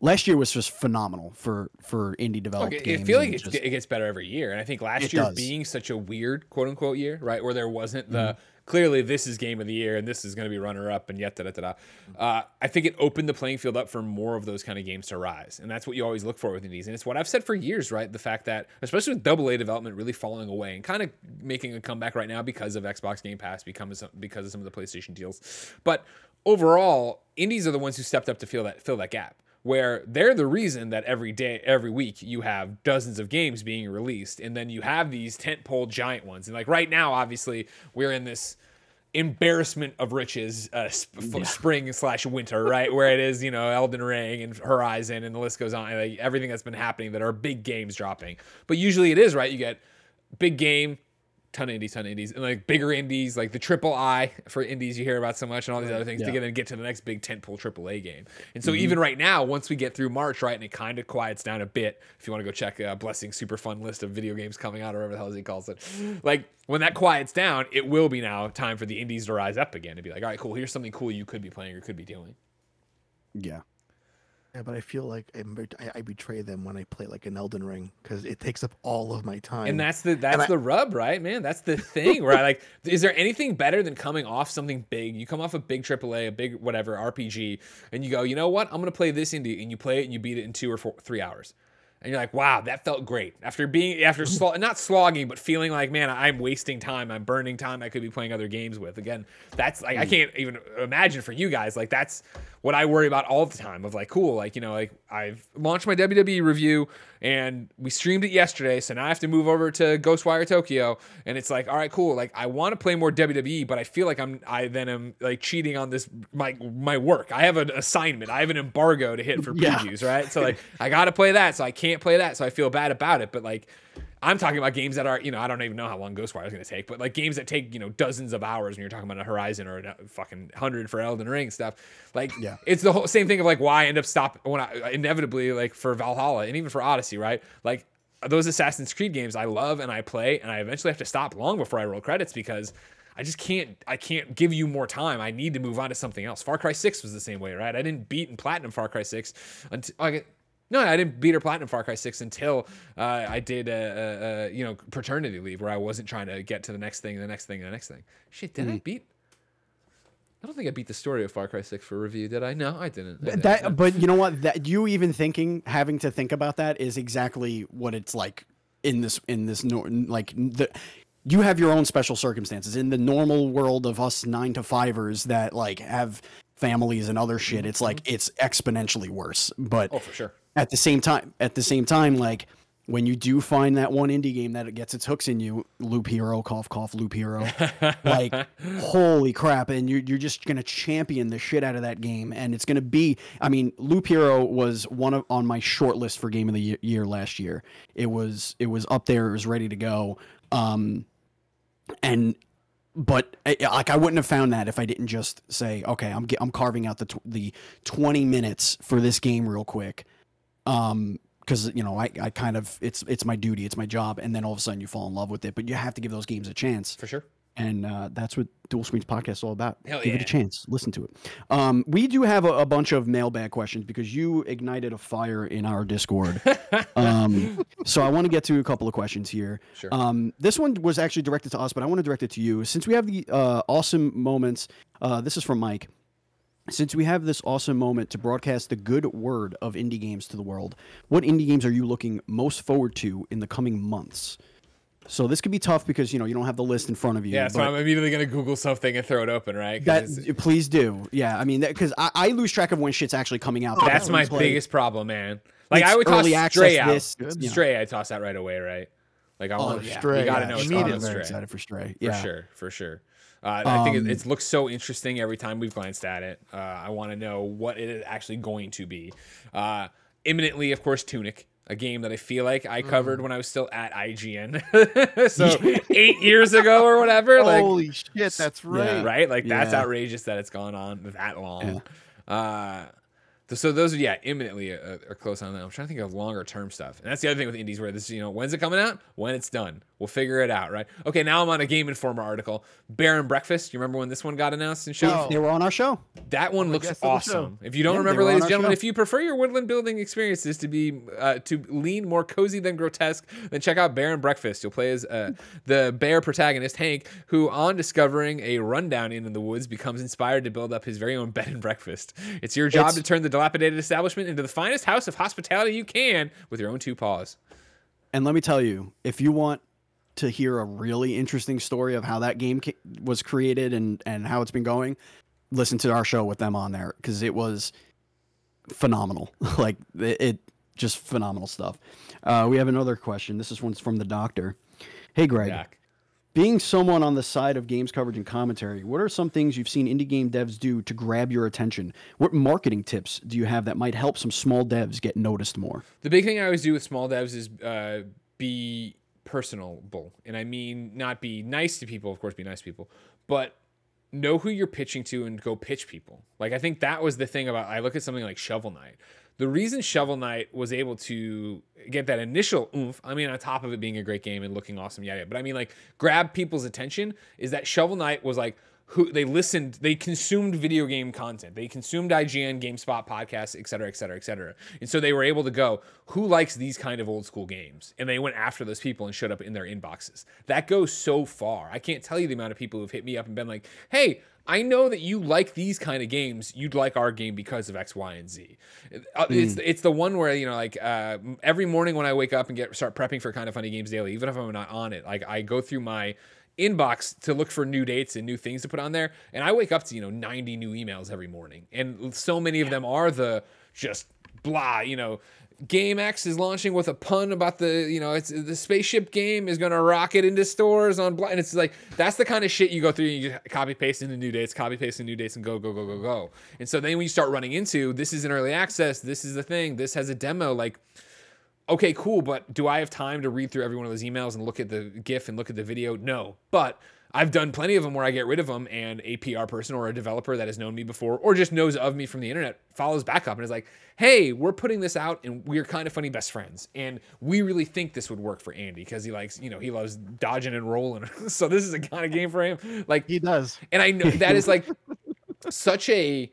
Last year was just phenomenal for for indie developed Look, I feel like just- it gets better every year, and I think last year does. being such a weird quote unquote year, right, where there wasn't the Mm-hmm. clearly this is game of the year and this is going to be runner up and yet da da da da. Uh, I think it opened the playing field up for more of those kind of games to rise, and that's what you always look for with indies, and it's what I've said for years, right? The fact that especially with double A development really falling away and kind of making a comeback right now because of Xbox Game Pass, because of, because of some of the PlayStation deals, but overall, indies are the ones who stepped up to fill that fill that gap where they're the reason that every day, every week, you have dozens of games being released, and then you have these tentpole giant ones. And like right now, obviously, we're in this embarrassment of riches uh, sp- f- spring slash winter right? Where it is you know elden ring and horizon and the list goes on like everything that's been happening that are big games dropping. But usually it is right? You get big game ton of indies, ton of indies, and like bigger indies, like the triple I for indies you hear about so much, and all these other things to get and get to the next big tentpole triple A game. And so even right now, once we get through March, right, and it kind of quiets down a bit, if you want to go check uh, Blessing super fun list of video games coming out or whatever the hell he calls it, like when that quiets down, it will be now time for the indies to rise up again and be like, all right, cool, here's something cool you could be playing or could be doing. yeah. Yeah, but I feel like I'm I, I betray them when I play like an Elden Ring because it takes up all of my time. And that's the that's I- the rub, right, man? That's the thing, right? Like, is there anything better than coming off something big? You come off a big AAA, a big whatever RPG, and you go, you know what? I'm gonna play this indie, and you play it, and you beat it in two or four, three hours, and you're like, wow, that felt great. After being after slo- not slogging, but feeling like, man, I'm wasting time, I'm burning time. I could be playing other games with. Again, that's like I mm. can't even imagine for you guys. Like that's what I worry about all the time. Of like, cool, like you know, like I've launched my WWE review and we streamed it yesterday, so now I have to move over to Ghostwire Tokyo, and it's like, all right, cool. Like I want to play more WWE, but I feel like I'm I then am like cheating on this my my work. I have an assignment, I have an embargo to hit for Yeah. previews, right? So like I got to play that, so I can't play that, so I feel bad about it. But like. I'm talking about games that are, you know, I don't even know how long Ghostwire is going to take, but like games that take, you know, dozens of hours when you're talking about a Horizon or a fucking hundred for Elden Ring stuff. Like, Yeah. it's the whole same thing of like why I end up stop when I uh, inevitably like for Valhalla and even for Odyssey, right? Like those Assassin's Creed games I love and I play, and I eventually have to stop long before I roll credits because I just can't. I can't give you more time. I need to move on to something else. Far Cry Six was the same way, right? I didn't beat and platinum Far Cry Six until. Like, no, I didn't beat or platinum Far Cry Six until uh, I did, a, uh, uh, you know, paternity leave, where I wasn't trying to get to the next thing, the next thing, the next thing. Shit, did I beat? I don't think I beat the story of Far Cry Six for review, did I? No, I didn't. I didn't. That, but you know what? That you even thinking, having to think about that is exactly what it's like in this in this nor- like the. You have your own special circumstances in the normal world of us nine to fivers that like have families and other shit. It's like it's exponentially worse. But oh, for sure. At the same time, at the same time, like when you do find that one indie game that it gets its hooks in you, Loop Hero, cough cough, Loop Hero, like holy crap! And you're you're just gonna champion the shit out of that game, and it's gonna be. I mean, Loop Hero was one of on my short list for game of the Ye- year last year. It was it was up there. It was ready to go. Um, and but like I wouldn't have found that if I didn't just say, okay, I'm I'm carving out the tw- the 20 minutes for this game real quick. Um because you know I, I kind of it's it's my duty it's my job and then all of a sudden you fall in love with it but you have to give those games a chance. For sure. and uh, that's what duel screens podcast is all about. Hell give it a chance. Listen to it. Um, we do have a, a bunch of mailbag questions because you ignited a fire in our discord. Um, so i want to get to a couple of questions here. Sure. um, this one was actually directed to us but i want to direct it to you. Since we have the uh, awesome moments uh, this is from mike since we have this awesome moment to broadcast the good word of indie games to the world, what indie games are you looking most forward to in the coming months? So this could be tough because you know you don't have the list in front of you. Yeah, so but I'm immediately gonna Google something and throw it open, right? that please do. Yeah, I mean because I, I lose track of when shit's actually coming out. that's my it's like- biggest problem, man. Like It's I would toss early access Stray out. this, you know. Stray, I toss that right away, right? Like I Oh, want yeah. Stray, You gotta yeah, know it's immediately. I'm coming very Stray. excited for Stray. For Yeah, sure, for sure. Uh, I think it, Um, it looks so interesting every time we've glanced at it. Uh, I want to know what it is actually going to be. Uh, imminently, of course, Tunic, a game that I feel like I Mm. covered when I was still at IGN, so eight years ago or whatever. Like, Holy shit, that's right. right? Like that's Yeah. outrageous that it's gone on that long. Uh, so those are yeah, imminently uh, are close on that. I'm trying to think of longer term stuff, and that's the other thing with indies where this you know when's it coming out? When it's done. We'll figure it out, right? Okay, now I'm on a Game Informer article. Bear and Breakfast. You remember when this one got announced and showed? No. They were on our show. That one looks guest of the show. awesome. If you don't Yeah, remember, ladies and gentlemen, show. if you prefer your woodland building experiences to be uh, to lean more cozy than grotesque, then check out Bear and Breakfast. You'll play as uh, the bear protagonist Hank, who, on discovering a rundown inn in the woods, becomes inspired to build up his very own bed and breakfast. It's your job It's- to turn the dilapidated establishment into the finest house of hospitality you can with your own two paws. And let me tell you, if you want to hear a really interesting story of how that game was created and and how it's been going, listen to our show with them on there because it was phenomenal. like it, it just phenomenal stuff. Uh, we have another question. This is one's from the doctor. Hey, Greg. Jack. Being someone on the side of games coverage and commentary, what are some things you've seen indie game devs do to grab your attention? What marketing tips do you have that might help some small devs get noticed more? The big thing I always do with small devs is uh, be personable, and I mean not be nice to people. Of course, be nice to people, but know who you're pitching to and go pitch people. Like I think that was the thing about. I look at something like Shovel Knight. The reason Shovel Knight was able to get that initial oomph, I mean, on top of it being a great game and looking awesome, yeah, yeah, but I mean, like, grab people's attention is that Shovel Knight was like, who they listened, they consumed video game content, they consumed IGN, GameSpot podcasts, et cetera, et cetera, et cetera. And so they were able to go, who likes these kind of old school games? And they went after those people and showed up in their inboxes. That goes so far. I can't tell you the amount of people who've hit me up and been like, hey, I know that you like these kind of games. You'd like our game because of X, Y, and Z. Uh, It's it's the one where you know, like uh, every morning when I wake up and get start prepping for kind of funny games daily, even if I'm not on it, like I go through my inbox to look for new dates and new things to put on there, and I wake up to you know 90 new emails every morning, and so many of them are the just blah, you know. Game X is launching with a pun about the, you know, it's the spaceship game is going to rocket into stores on, blah, and it's like that's the kind of shit you go through. And you just copy paste into new dates, copy paste into new dates, and go go go go go. And so then when you start running into this is an early access, this is the thing, this has a demo, like okay, cool, but do I have time to read through every one of those emails and look at the GIF and look at the video? No. But I've done plenty of them where I get rid of them and a PR person or a developer that has known me before or just knows of me from the internet follows back up and is like, hey, we're putting this out and we're kind of funny best friends. And we really think this would work for Andy because he likes, you know, he loves dodging and rolling. so this is a kind of game for him. Like, He does. and I know that is like such a.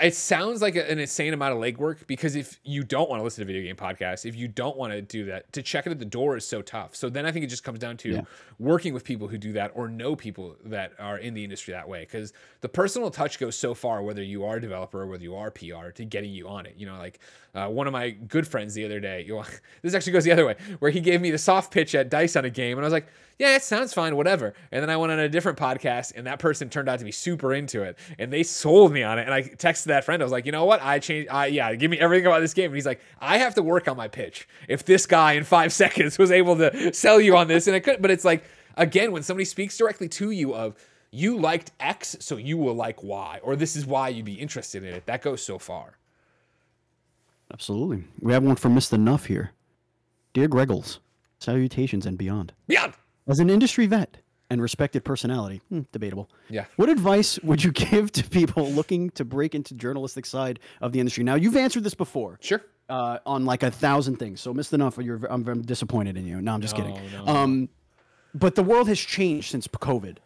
It sounds like an insane amount of legwork because if you don't want to listen to video game podcasts, if you don't want to do that, to check it at the door is so tough. So then I think it just comes down to Yeah. working with people who do that or know people that are in the industry that way. Because the personal touch goes so far, whether you are a developer or whether you are PR, to getting you on it. You know, like uh, one of my good friends the other day, you know, this actually goes the other way, where he gave me the soft pitch at Dice on a game, and I was like, yeah, it sounds fine, whatever. And then I went on a different podcast, and that person turned out to be super into it, and they sold me on it. And I texted that friend, I was like, you know what? I changed, I yeah, give me everything about this game. And he's like, I have to work on my pitch. If this guy in five seconds was able to sell you on this, and I couldn't, but it's like, again, when somebody speaks directly to you of you liked X, so you will like Y, or this is why you'd be interested in it. That goes so far. Absolutely. We have one from Mr. Nuff here. Dear Greggles, salutations and beyond. Beyond. As an industry vet and respected personality, hmm, debatable. Yeah. What advice would you give to people looking to break into journalistic side of the industry? Now, you've answered this before Sure. uh, on like a thousand things. So, Mr. Nuff, you're, I'm, I'm disappointed in you. No, I'm just kidding. No, no. Um, but the world has changed since COVID.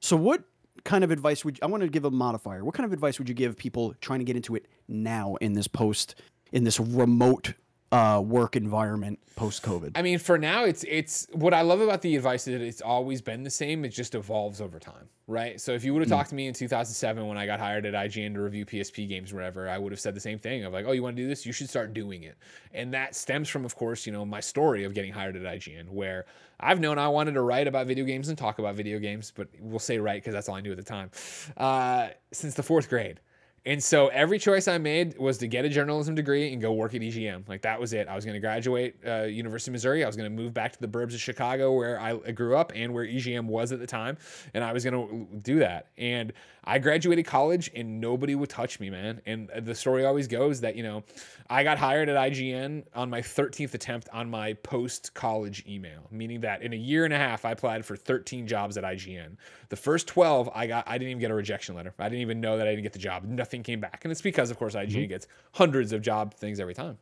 So, what kind of advice would you, I want to give a modifier? What kind of advice would you give people trying to get into it now in this post, in this remote uh, work environment post COVID? I mean, for now, it's it's what I love about the advice is that it's always been the same. It just evolves over time, right? So if you would have talked to me in 2007 when I got hired at IGN to review PSP games, or whatever, I would have said the same thing of like, oh, you want to do this? You should start doing it. And that stems from, of course, you know, my story of getting hired at IGN, where I've known I wanted to write about video games and talk about video games, but we'll say write because that's all I knew at the time, uh, since the fourth grade. And so every choice I made was to get a journalism degree and go work at EGM. Like that was it. I was going to graduate uh, University of Missouri. I was going to move back to the burbs of Chicago where I grew up and where EGM was at the time. And I was going to do that. And I graduated college and nobody would touch me, man. And the story always goes that, you know, I got hired at IGN on my 13th attempt on my post college email, meaning that in a year and a half, I applied for 13 jobs at IGN. The first 12, I got, I didn't even get a rejection letter. I didn't even know that I didn't get the job. Nothing came back. And it's because, of course, IGN gets hundreds of job things every time.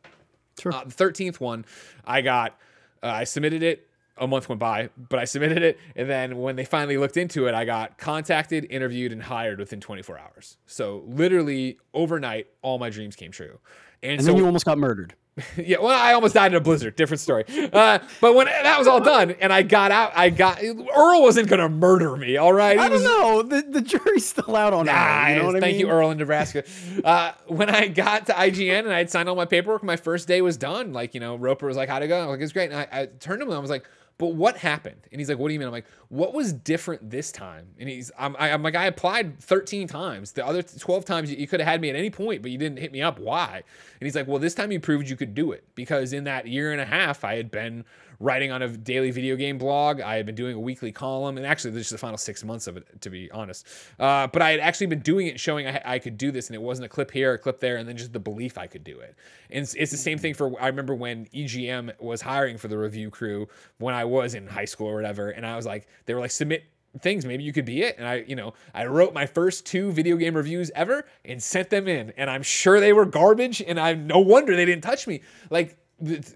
Sure. Uh, the 13th one, I got, uh, I submitted it. A month went by, but I submitted it. And then when they finally looked into it, I got contacted, interviewed, and hired within 24 hours. So literally overnight, all my dreams came true. And, And so then you almost got murdered. yeah, well, I almost died in a blizzard. Different story. Uh, but when that was all done, and I got out, I got Earl wasn't gonna murder me. All right, He I don't was- know. The, the jury's still out on Nah, that. You know what I thank you. Earl in Nebraska. Uh, when I got to IGN and I had signed all my paperwork, my first day was done. Like, you know, Roper was like, how'd it go? I'm like, it's great. And I, I turned to him and I was like, but what happened? And he's like, what do you mean? I'm like, what was different this time? And he's, I'm, I, I'm like, I applied 13 times. The other 12 times you could have had me at any point, but you didn't hit me up. Why? And he's like, well, this time you proved you could do it because in that year and a half, I had been writing on a daily video game blog. I had been doing a weekly column, and actually, this is the final six months of it, to be honest. Uh, but I had actually been doing it, showing I, I could do this, and it wasn't a clip here, a clip there, and then just the belief I could do it. And it's, it's the same thing for. I remember when EGM was hiring for the review crew when I was in high school or whatever, and I was like, they were like, submit things maybe you could be it and i you know i wrote my first two video game reviews ever and sent them in and i'm sure they were garbage and i no wonder they didn't touch me like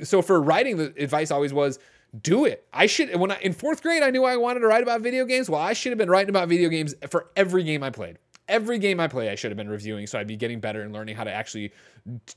so for writing the advice always was do it i should when i in fourth grade i knew i wanted to write about video games well i should have been writing about video games for every game i played every game i play i should have been reviewing so i'd be getting better and learning how to actually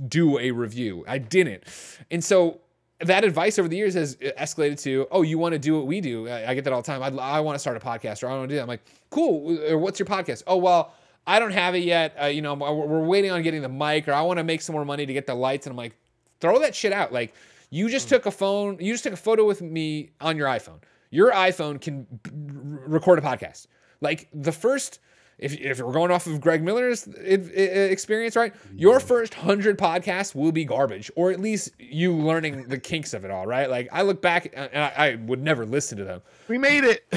do a review i didn't and so that advice over the years has escalated to, oh, you want to do what we do. I, I get that all the time. I'd, I want to start a podcast or I want to do that. I'm like, cool. What's your podcast? Oh, well, I don't have it yet. Uh, you know, we're waiting on getting the mic or I want to make some more money to get the lights. And I'm like, throw that shit out. Like, you just mm. took a phone, you just took a photo with me on your iPhone. Your iPhone can b- record a podcast. Like, the first if, if we're going off of Greg Miller's experience, right? Your first hundred podcasts will be garbage, or at least you learning the kinks of it all, right? Like I look back and I, I would never listen to them, We made it.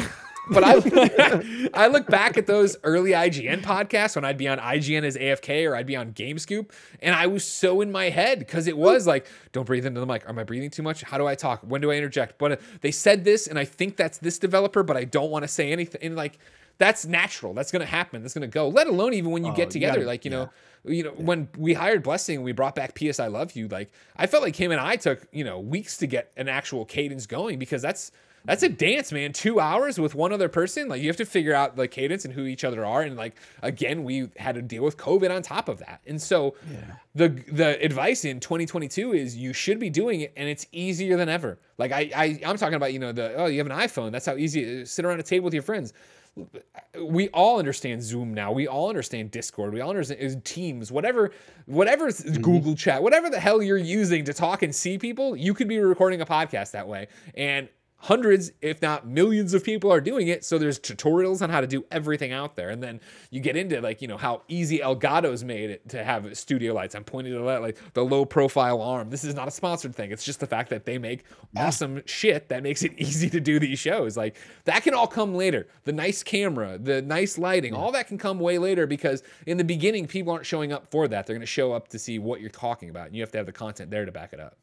but I I look back at those early IGN podcasts when I'd be on IGN as AFK or I'd be on GameScoop, and I was so in my head because it was like, don't breathe into the mic. Am I breathing too much? How do I talk? When do I interject? But uh, they said this, and I think that's this developer, but I don't want to say anything. And like that's natural. That's gonna happen. That's gonna go. Let alone even when you Oh, get together, gotta- like you know. You know, when we hired Blessing, and we brought back PS I Love You. Like, I felt like him and I took, you know, weeks to get an actual cadence going because that's that's a dance, man. Two hours with one other person. Like you have to figure out the cadence and who each other are. And like again, we had to deal with COVID on top of that. And so the the advice in 2022 is you should be doing it and it's easier than ever. Like I, I I'm talking about, you know, the oh, you have an iPhone. That's how easy it is. sit around a table with your friends. We all understand Zoom now. We all understand Discord. We all understand Teams, whatever, whatever mm-hmm. Google Chat, whatever the hell you're using to talk and see people. You could be recording a podcast that way, and hundreds, if not millions of people are doing it. So there's tutorials on how to do everything out there. And then you get into like, you know, how easy Elgato's made it to have studio lights. I'm pointing to that, like the low profile arm. This is not a sponsored thing. It's just the fact that they make awesome shit that makes it easy to do these shows. Like that can all come later. The nice camera, the nice lighting, all that can come way later because in the beginning, people aren't showing up for that. They're going to show up to see what you're talking about. And you have to have the content there to back it up.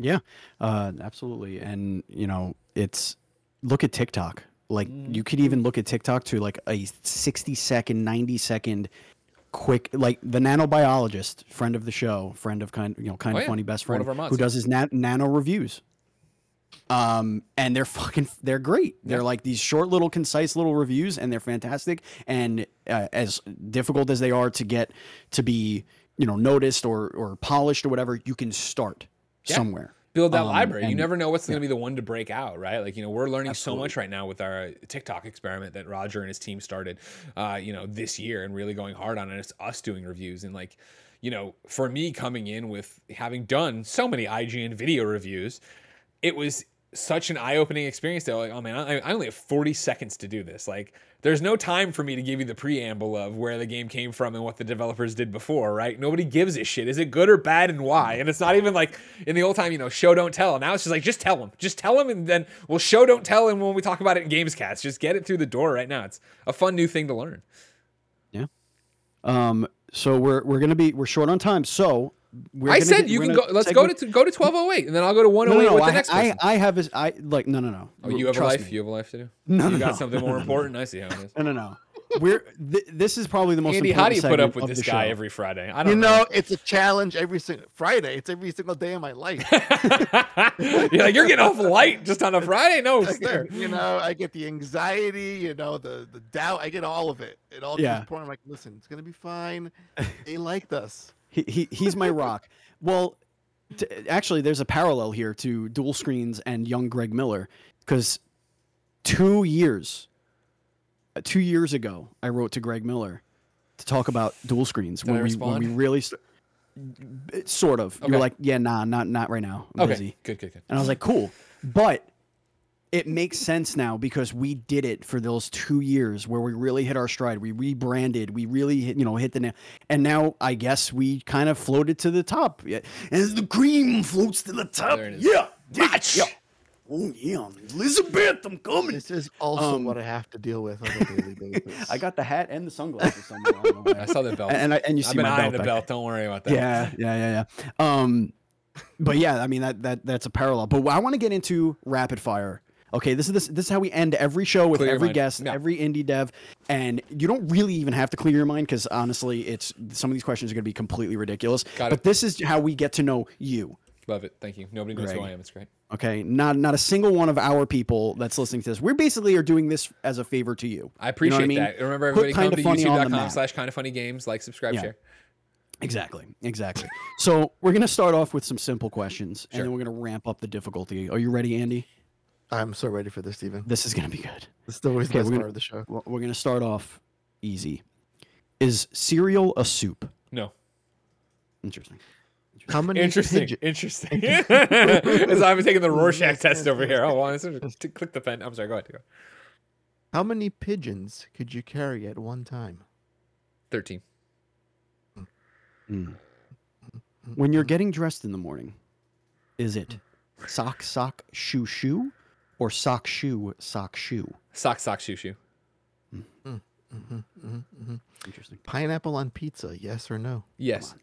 Yeah, uh, absolutely. And you know, it's look at TikTok. Like you could even look at TikTok to like a 60 second, 90 second quick like the nanobiologist, friend of the show, friend of kind you know, kind Oh, of yeah. funny best friend of our mods, who does his na- nano reviews. Um and they're fucking they're great. They're like these short little concise little reviews and they're fantastic and uh, as difficult as they are to get to be, you know, noticed or or polished or whatever, you can start Yeah. somewhere. build that Um, library. You never know what's going to be the one to break out, right? Like you know, we're learning so much right now with our TikTok experiment that Roger and his team started, uh, you know, this year and really going hard on it. It's us doing reviews and like, you know, for me coming in with having done so many IGN video reviews, it was such an eye-opening experience that like, oh man, I, I only have 40 seconds to do this. Like, there's no time for me to give you the preamble of where the game came from and what the developers did before, right? Nobody gives a shit. Is it good or bad and why? And it's not even like in the old time, you know, show don't tell. Now it's just like just tell them, just tell them, and then we'll show don't tell. And when we talk about it in games Gamescast, just get it through the door right now. It's a fun new thing to learn. Yeah um, so we're we're gonna be we're short on time. So I gonna said get- you we're can go. Let's segue- go to go to 1208, and then I'll go to 108 no, no. with the I, next I, person. I have this. I like no, no, no. oh, you have a life. me. You have a life to do. No, you no, got no. something more important. I see how it is. No, no, no. we're th- this is probably the most. Andy, how do you put up with this guy show. every Friday? I don't You know, it's a challenge every single Friday. It's every single day of my life. you're like you're getting off light just on a Friday. No, sir. you know, I get the anxiety, you know, the the doubt. I get all of it. It all Yeah. yeah. point. I'm like, listen, it's gonna be fine. They liked us. He, he he's my rock. Well, t- actually, there's a parallel here to duel screens and young Greg Miller because two years, uh, two years ago, I wrote to Greg Miller to talk about duel screens Did I when we when we really, st- sort of. You're like, yeah, nah, not not right now. I'm Okay, busy. good, good, good. And I was like, cool. But it makes sense now because we did it for those two years where we really hit our stride. We rebranded. We really, hit, you know, hit the nail. And now I guess we kind of floated to the top. Yeah. As the cream floats to the top. There it is. Yeah. Match. Yeah. Oh, yeah. Elizabeth, I'm coming. This is also Um, what I have to deal with on a daily basis. I got the hat and the sunglasses somewhere. I don't know why. I saw the belt. and, and, I, and you I've see been my eyeing belt the back belt. Don't worry about that. yeah, yeah, yeah, yeah. Um, but yeah, I mean that that that's a parallel. But I want to get into rapid fire. Okay, this is this this is how we end every show with Clear every guest, Yeah. every indie dev, and you don't really even have to clear your mind because honestly, it's some of these questions are going to be completely ridiculous. Got but this is how we get to know you. Love it. Thank you. Nobody knows who I am. It's great. Okay, not not a single one of our people that's listening to this. We basically are doing this as a favor to you. I appreciate what I mean? that. Remember, Put everybody come Kinda to Funny on the YouTube.com/slash kind of funny games. Like, subscribe, Yeah. share. Exactly, exactly. so we're gonna start off with some simple questions, and then we're gonna ramp up the difficulty. Are you ready, Andy? I'm so ready for this, Steven. This is gonna be good. This is always Okay, the best we're gonna- part of the show. We're gonna start off easy. Is cereal a soup? No. Interesting. How many Interesting. pigeon- Interesting. As I'm taking the Rorschach test over here. Oh, well, it's- click the pen. I'm sorry. Go ahead. Go. How many pigeons could you carry at one time? 13. Mm. When you're getting dressed in the morning, is it sock sock shoe shoe, or sock shoe sock shoe? Sock, sock, shoe, shoe. hmm hmm hmm Interesting. Pineapple on pizza, yes or no? Yes. on.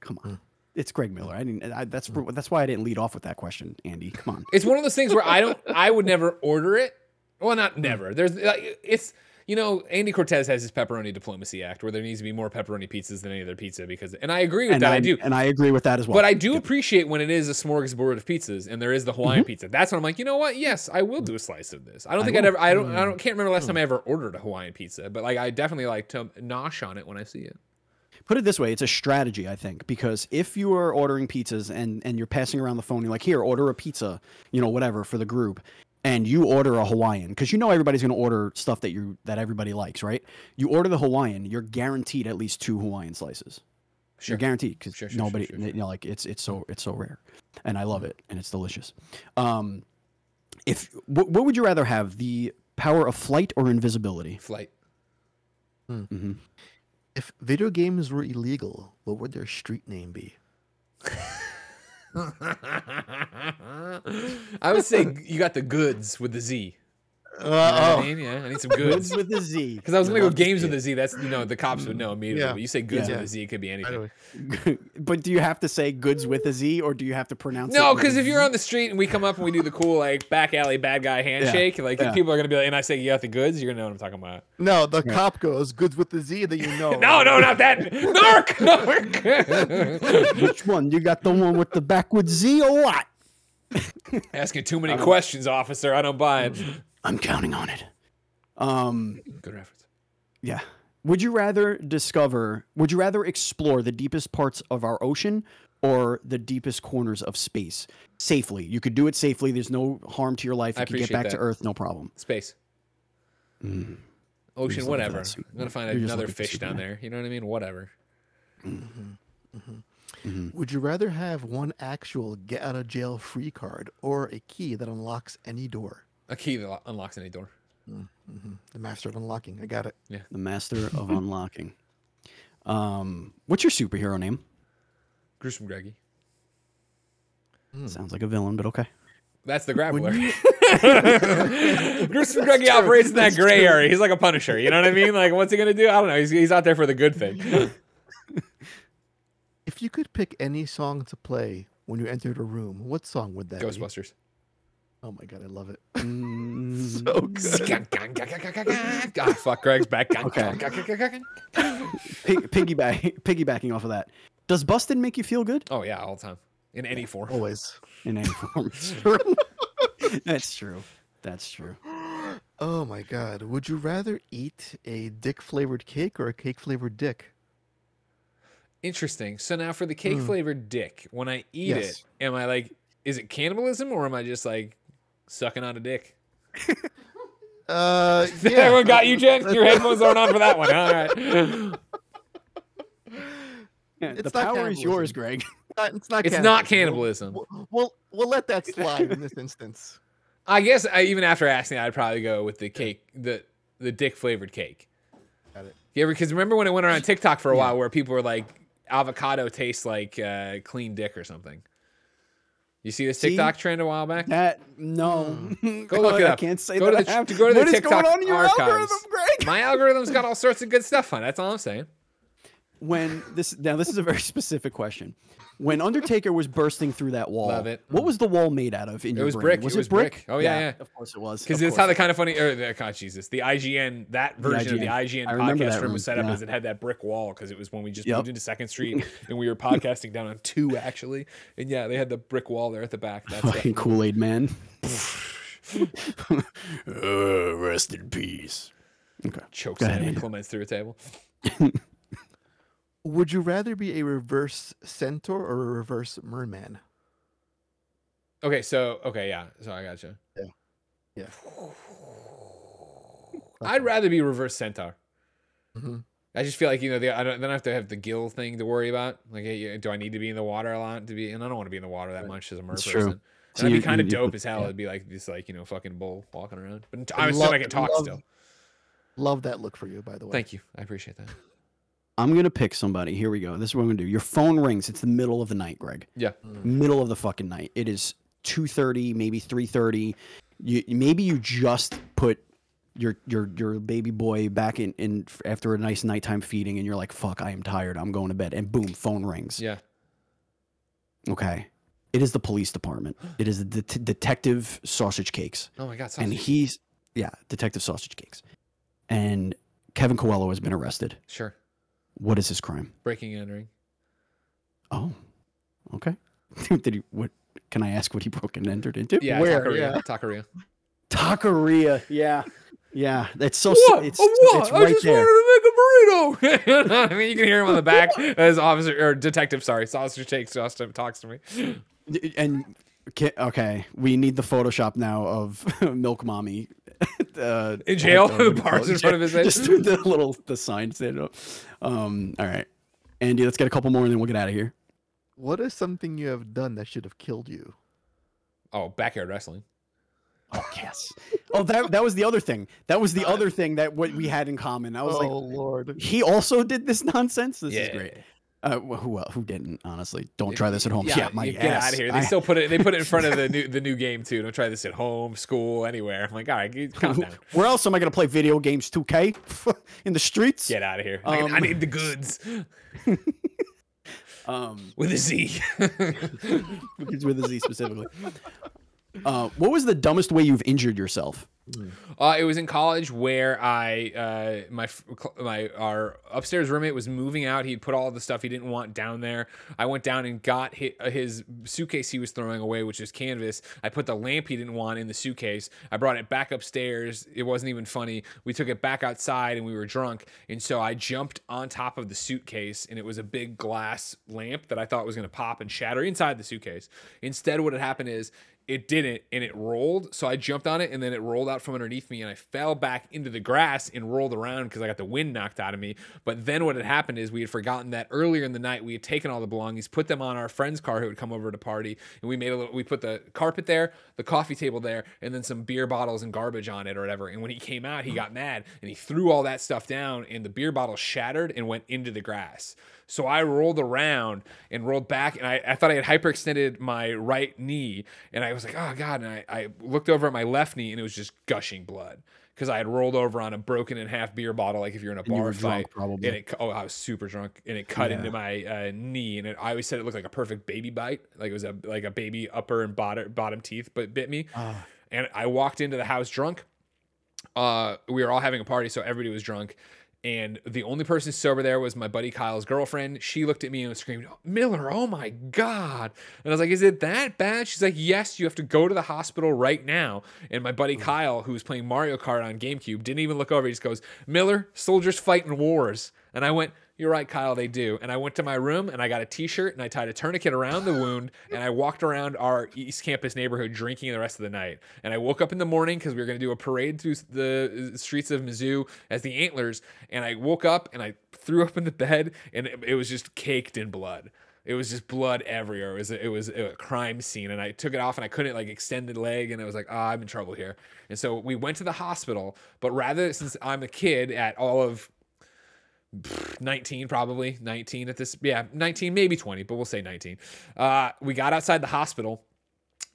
Come on. It's Greg Miller. I didn't. I, that's that's why I didn't lead off with that question, Andy. Come on. It's one of those things where I don't, I would never order it. Well, not never. There's, like, it's, you know, Andy Cortez has his pepperoni diplomacy act where there needs to be more pepperoni pizzas than any other pizza because, and I agree with And that. I, I do. and I agree with that as well. But I do appreciate when it is a smorgasbord of pizzas and there is the Hawaiian Mm-hmm. pizza. That's when I'm like, you know what? Yes, I will do a slice of this. I don't I think I'd ever. I don't. I Mm. don't. Can't remember the last time I ever ordered a Hawaiian pizza. But like, I definitely like to nosh on it when I see it. Put it this way, it's a strategy, I think, because if you are ordering pizzas and and you're passing around the phone, you're like, here, order a pizza, you know, whatever for the group, and you order a Hawaiian, because you know everybody's gonna order stuff that you that everybody likes, right? You order the Hawaiian, you're guaranteed at least two Hawaiian slices. Sure. You're guaranteed because Sure, sure, sure, nobody, sure, sure. you know, like it's it's so it's so rare, and I love it, and it's delicious. Um, if what, what would you rather have, the power of flight or invisibility? Flight. mm-hmm If video games were illegal, what would their street name be? I would say you got the goods with the Z. You know what Uh, I mean? Yeah, I need some goods. with a Z. Because I was gonna go games see with a Z. That's you know the cops would know immediately. Yeah. But you say goods Yeah. with a Z, it could be anything. but do you have to say goods with a Z or do you have to pronounce it? No, because if you're on the street and we come up and we do the cool like back alley bad guy handshake, like yeah. people are gonna be like, and I say you got the goods, you're gonna know what I'm talking about. No, the cop goes goods with the Z that you know. No, no, not that. Narc, narc. which one? You got the one with the backwards Z or what? Asking too many questions, officer. I don't buy it. I'm counting on it. Um, Good reference. yeah. Would you rather discover? Would you rather explore the deepest parts of our ocean or the deepest corners of space safely? You could do it safely. There's no harm to your life. I You could get appreciate back to. Earth, no problem. Space, Mm. ocean, just looking for whatever. I'm gonna find you're another fish down there. You know what I mean? Whatever. Would you rather have one actual get out of jail free card or a key that unlocks any door? A key that unlocks any door. hmm The master of unlocking. I got it. Yeah. The master of unlocking. Um, what's your superhero name? Gruesome Greggy. Sounds like a villain, but okay. That's the grappler. Gruesome Greggy operates in that gray area. He's like a punisher. You know what I mean? Like, what's he gonna do? I don't know. He's, he's out there for the good thing. If you could pick any song to play when you entered a room, what song would that be? Ghostbusters. Oh my god, I love it. So good. Ah, fuck, Greg's back. Okay. pig, piggyback, piggybacking off of that. Does busted make you feel good Oh yeah, all the time in any form. Always. in any form? That's true. That's true. Oh my god. Would you rather eat a dick flavored cake or a cake flavored dick? Interesting. So now for the cake Mm. flavored dick, when I eat Yes. it, am I like, is it cannibalism or am I just like sucking on a dick? Uh Yeah. yeah. Everyone got you, Jen? Your headphones aren't on for that one. All right. Yeah, It's the not power is yours, cannibalism. Greg. Not- it's not It's not cannibalism. cannibalism. We'll, we'll we'll let that slide in this instance. I guess I, even after asking, I'd probably go with the cake, the the dick flavored cake. Got it. Yeah, because remember when it went around TikTok for a while where people were like, avocado tastes like uh, clean dick or something. You see this See? TikTok trend a while back? That no. Hmm. Go look it I up. can't say Go to the- I have to go to the What is TikTok going on in your archives. algorithm, Greg? My algorithm's got all sorts of good stuff on it. That's all I'm saying. When this now this is a very specific question. When Undertaker was bursting through that wall, Love it. what was the wall made out of? In It your was brain? brick. Was It it, was brick? brick. Oh, yeah, yeah. Of course it was. Because it's how the kind of funny, or the, God, Jesus, the IGN, that version of the IGN podcast room was set up yeah. as it had that brick wall because it was when we just Yep. moved into Second Street and we were podcasting down on two actually, and yeah, they had the brick wall there at the back. That's fucking Kool Aid Man. uh, rest in peace. Okay. chokes Go ahead, Sam Andrew. Clements through a table. Would you rather be a reverse centaur or a reverse merman? Okay, so okay, yeah, so I gotcha. Yeah. Yeah. I'd rather be reverse centaur. Mhm. I just feel like you know the, I don't then I have to have the gill thing to worry about. Like, hey, do I need to be in the water a lot to be? And I don't want to be in the water that Right. much as a mer person. true. So that'd be kind of you- you dope put- as hell. yeah. It'd be like this, like you know, fucking bull walking around. But I I'm assuming love- I can talk love- still. Love that look for you, by the way. Thank you, I appreciate that. I'm gonna pick somebody. Here we go. This is what I'm gonna do. Your phone rings. It's the middle of the night, Greg. Yeah, mm. Middle of the fucking night. It is 2:30, maybe 3:30. You maybe you just put your your your baby boy back in in after a nice nighttime feeding, and you're like, "Fuck, I am tired. I'm going to bed." And boom, phone rings. yeah. Okay. It is the police department. It is the det- detective sausage cakes. Oh my god, sausage. and he's yeah, Detective Sausage Cakes, and Kevin Coelho has been arrested. sure. What is his crime? Breaking and entering. Oh, okay. Did he? What? Can I ask what he broke and entered into? Yeah, Where? Taqueria. Yeah. Taqueria. Taqueria. Yeah, yeah. That's so. What? It's, Oh, what? it's I right just there. wanted to make a burrito. I mean, you can hear him on the back as officer or detective. Sorry, sausage takes Austin talks to me. And okay, okay, we need the Photoshop now of Milk Mommy. Uh, In jail? what do you Bars in front of his head? Just the little the sign stand up. Um. All right, Andy. Let's get a couple more, and then we'll get out of here. What is something you have done that should have killed you? Oh, backyard wrestling. Oh yes. Oh, that that was the other thing. That was the other thing that what we had in common. I was like, oh like, Lord. he also did this nonsense. This is great. Uh, wh- who who didn't? Honestly, don't try this at home. Yeah, my you get ass. out of here. They I- still put it. They put it in front of the new the new game too. Don't try this at home, school, anywhere. I'm like, all right, calm down. Where else am I gonna play video games? 2K in the streets? Get out of here. I, I Um, need the goods Um, with a Z. with a Z specifically. Uh, what was the dumbest way you've injured yourself? Uh, it was in college where I uh, my my our upstairs roommate was moving out. He'd put all the stuff he didn't want down there. I went down and got his, his suitcase he was throwing away, which is canvas. I put the lamp he didn't want in the suitcase. I brought it back upstairs. It wasn't even funny. We took it back outside and we were drunk, and so I jumped on top of the suitcase, and it was a big glass lamp that I thought was going to pop and shatter inside the suitcase. Instead, what had happened is it didn't and it rolled. So i jumped on it and then it rolled out from underneath me and i fell back into the grass and rolled around because i got the wind knocked out of me. But then what had happened is we had forgotten that earlier in the night we had taken all the belongings put them on our friend's car who would come over to party and we made a little we put the carpet there the coffee table there and then some beer bottles and garbage on it or whatever. And when he came out he got mad and he threw all that stuff down and the beer bottle shattered and went into the grass so I rolled around and rolled back, and I, I thought I had hyperextended my right knee, and I was like, oh god! And I, I looked over at my left knee, and it was just gushing blood because I had rolled over on a broken in half beer bottle, like if you're in a you bar fight. probably. And it, oh, I was super drunk, and it cut Yeah. into my uh, knee, and it, I always said it looked like a perfect baby bite, like it was a like a baby upper and bottom bottom teeth, but bit me. Ah. And I walked into the house drunk. Uh, we were all having a party, so everybody was drunk. And the only person sober there was my buddy Kyle's girlfriend. She looked at me and screamed, Miller, oh my God. And I was like, Is it that bad? She's like, Yes, you have to go to the hospital right now. And my buddy mm. Kyle, who was playing Mario Kart on GameCube, didn't even look over. He just goes, Miller, soldiers fight in wars. And I went, you're right, Kyle, they do. And I went to my room and I got a t shirt and I tied a tourniquet around the wound and I walked around our East Campus neighborhood drinking the rest of the night. And I woke up in the morning because we were going to do a parade through the streets of Mizzou as the Antlers. And I woke up and I threw up in the bed and it, it was just caked in blood. It was just blood everywhere. It was a, it was a crime scene, and I took it off, and I couldn't like extend the leg, and I was like, "Ah, oh, I'm in trouble here." And so we went to the hospital. But rather, since I'm a kid at all of 19 probably 19 at this yeah 19 maybe 20 but we'll say 19 uh, we got outside the hospital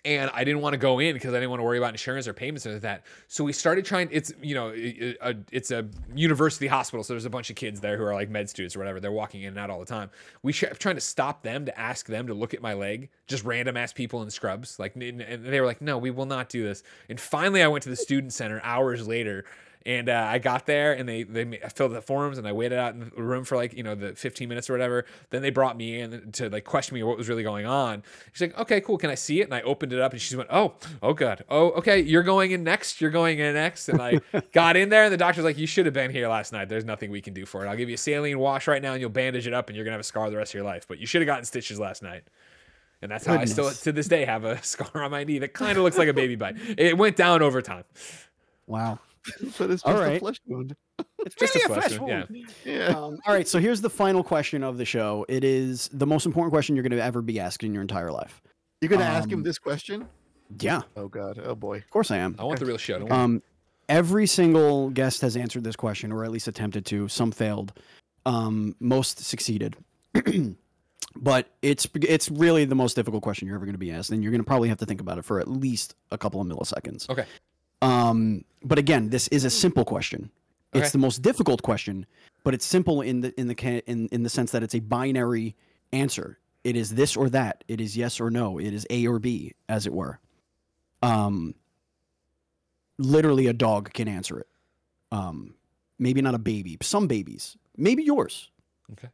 and I didn't want to go in because I didn't want to worry about insurance or payments or that. So we started trying. It's you know, it's a university hospital, so there's a bunch of kids there who are like med students or whatever. They're walking in and out all the time. We kept trying to stop them to ask them to look at my leg, just random ass people in scrubs. Like, and they were like, "No, we will not do this." And finally, I went to the student center hours later and uh, I got there and they they filled the forms and I waited out in the room for like you know the 15 minutes or whatever. Then they brought me in to like question me what was really going on. She's like, okay, cool, can I see it? And I opened it up and she went, oh, oh god, oh okay, you're going in next. You're going in next. And I got in there and the doctor's like, you should have been here last night. There's nothing we can do for it. I'll give you a saline wash right now and you'll bandage it up and you're gonna have a scar the rest of your life. But you should have gotten stitches last night. And that's how I still, to this day, have a scar on my knee that kind of looks like a baby bite. It went down over time. Wow. But it's just all right. a flesh wound. It's just really a flesh, flesh wound. Yeah. yeah. Um, all right. So here's the final question of the show. It is the most important question you're going to ever be asked in your entire life. You're going to um, ask him um, this question? Yeah. Oh God. Oh boy. Of course I am. I want the real show. Um, every single guest has answered this question, or at least attempted to. Some failed. Um, most succeeded. but it's it's really the most difficult question you're ever going to be asked, and you're going to probably have to think about it for at least a couple of milliseconds. Okay. Um, but again, this is a simple question. Okay. It's the most difficult question, but it's simple in the in the in in the sense that it's a binary answer. It is this or that. It is yes or no. It is A or B, as it were. Um, literally, a dog can answer it. Um, maybe not a baby. Some babies, maybe yours. Okay.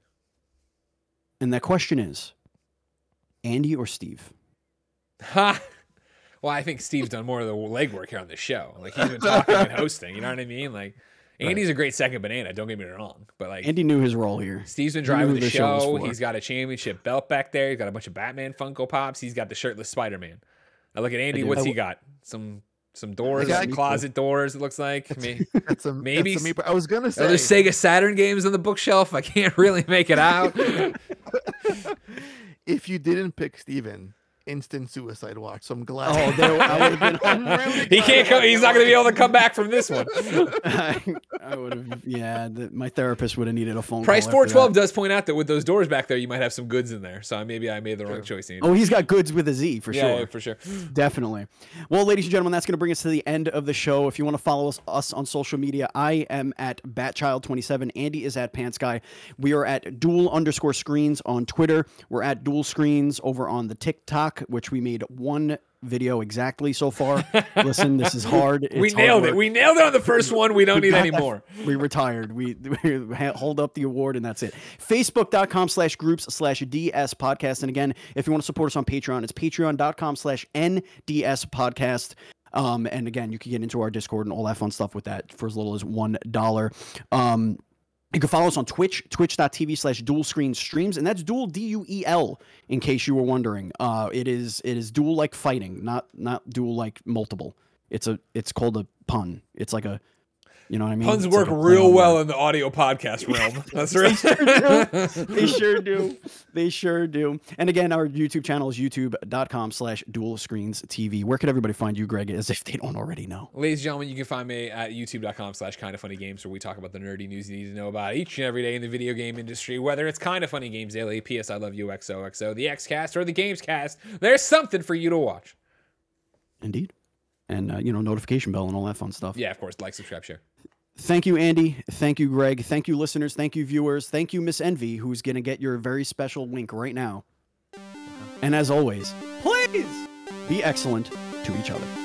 And that question is, Andy or Steve? Ha! Well, I think Steve's done more of the legwork here on the show. Like he's been talking and hosting. You know what I mean? Like Andy's right. a great second banana. Don't get me wrong, but like Andy knew his role here. Steve's been driving the, the, show. show he's got a championship belt back there. He's got a bunch of Batman Funko Pops. He's got the shirtless Spider Man. I look at Andy. What's he got? Some some doors, some closet doors. It looks like that's, maybe. That's a, maybe that's a, I was gonna say there's Sega Saturn games on the bookshelf. I can't really make it out. if you didn't pick Steven, instant suicide watch. So I'm glad. Oh, there, I would have been. really he can't come. He's not going to be able to come back from this one. I, I would have. Yeah, the, my therapist would have needed a phone. Price four twelve does point out that with those doors back there, you might have some goods in there. So maybe I made the wrong choice. Oh, he's got goods with a Z for yeah, sure. Yeah, for sure. Definitely. Well, ladies and gentlemen, that's going to bring us to the end of the show. If you want to follow us, us on social media, I am at Batchild27. Andy is at Pants Guy. We are at Duel underscore Screens on Twitter. We're at Duel Screens over on the TikTok, which we made one video exactly so far. Listen, this is hard. It's we nailed hard it. We nailed it on the first one. We don't we need any more. We retired. We, we, hold up the award and that's it. Facebook.com slash groups slash DS podcast. And again, if you want to support us on Patreon, it's patreon.com slash NDS podcast. Um, and again, you can get into our Discord and all that fun stuff with that for as little as $1. Um, you can follow us on Twitch, twitch.tv slash duel screen streams, and that's duel D U E L, in case you were wondering. Uh, it is it is duel like fighting, not not dual like multiple. It's a it's called a pun. It's like a you know what I mean? Puns it's work like real well in the audio podcast realm. That's right. they, sure do. they sure do. And again, our YouTube channel is youtube.com slash duel screens TV. Where could everybody find you, Greg, as if they don't already know? Ladies and gentlemen, you can find me at youtube.com slash kind of funny games where we talk about the nerdy news you need to know about each and every day in the video game industry, whether it's kind of funny games daily, PS I love you, XOXO, the Xcast, or the Gamescast. There's something for you to watch. Indeed and uh, you know notification bell and all that fun stuff. Yeah, of course, like, subscribe, share. Thank you, Andy. Thank you, Greg. Thank you, listeners. Thank you, viewers. Thank you, Miss Envy, who's gonna get your very special wink right now. And as always, please be excellent to each other.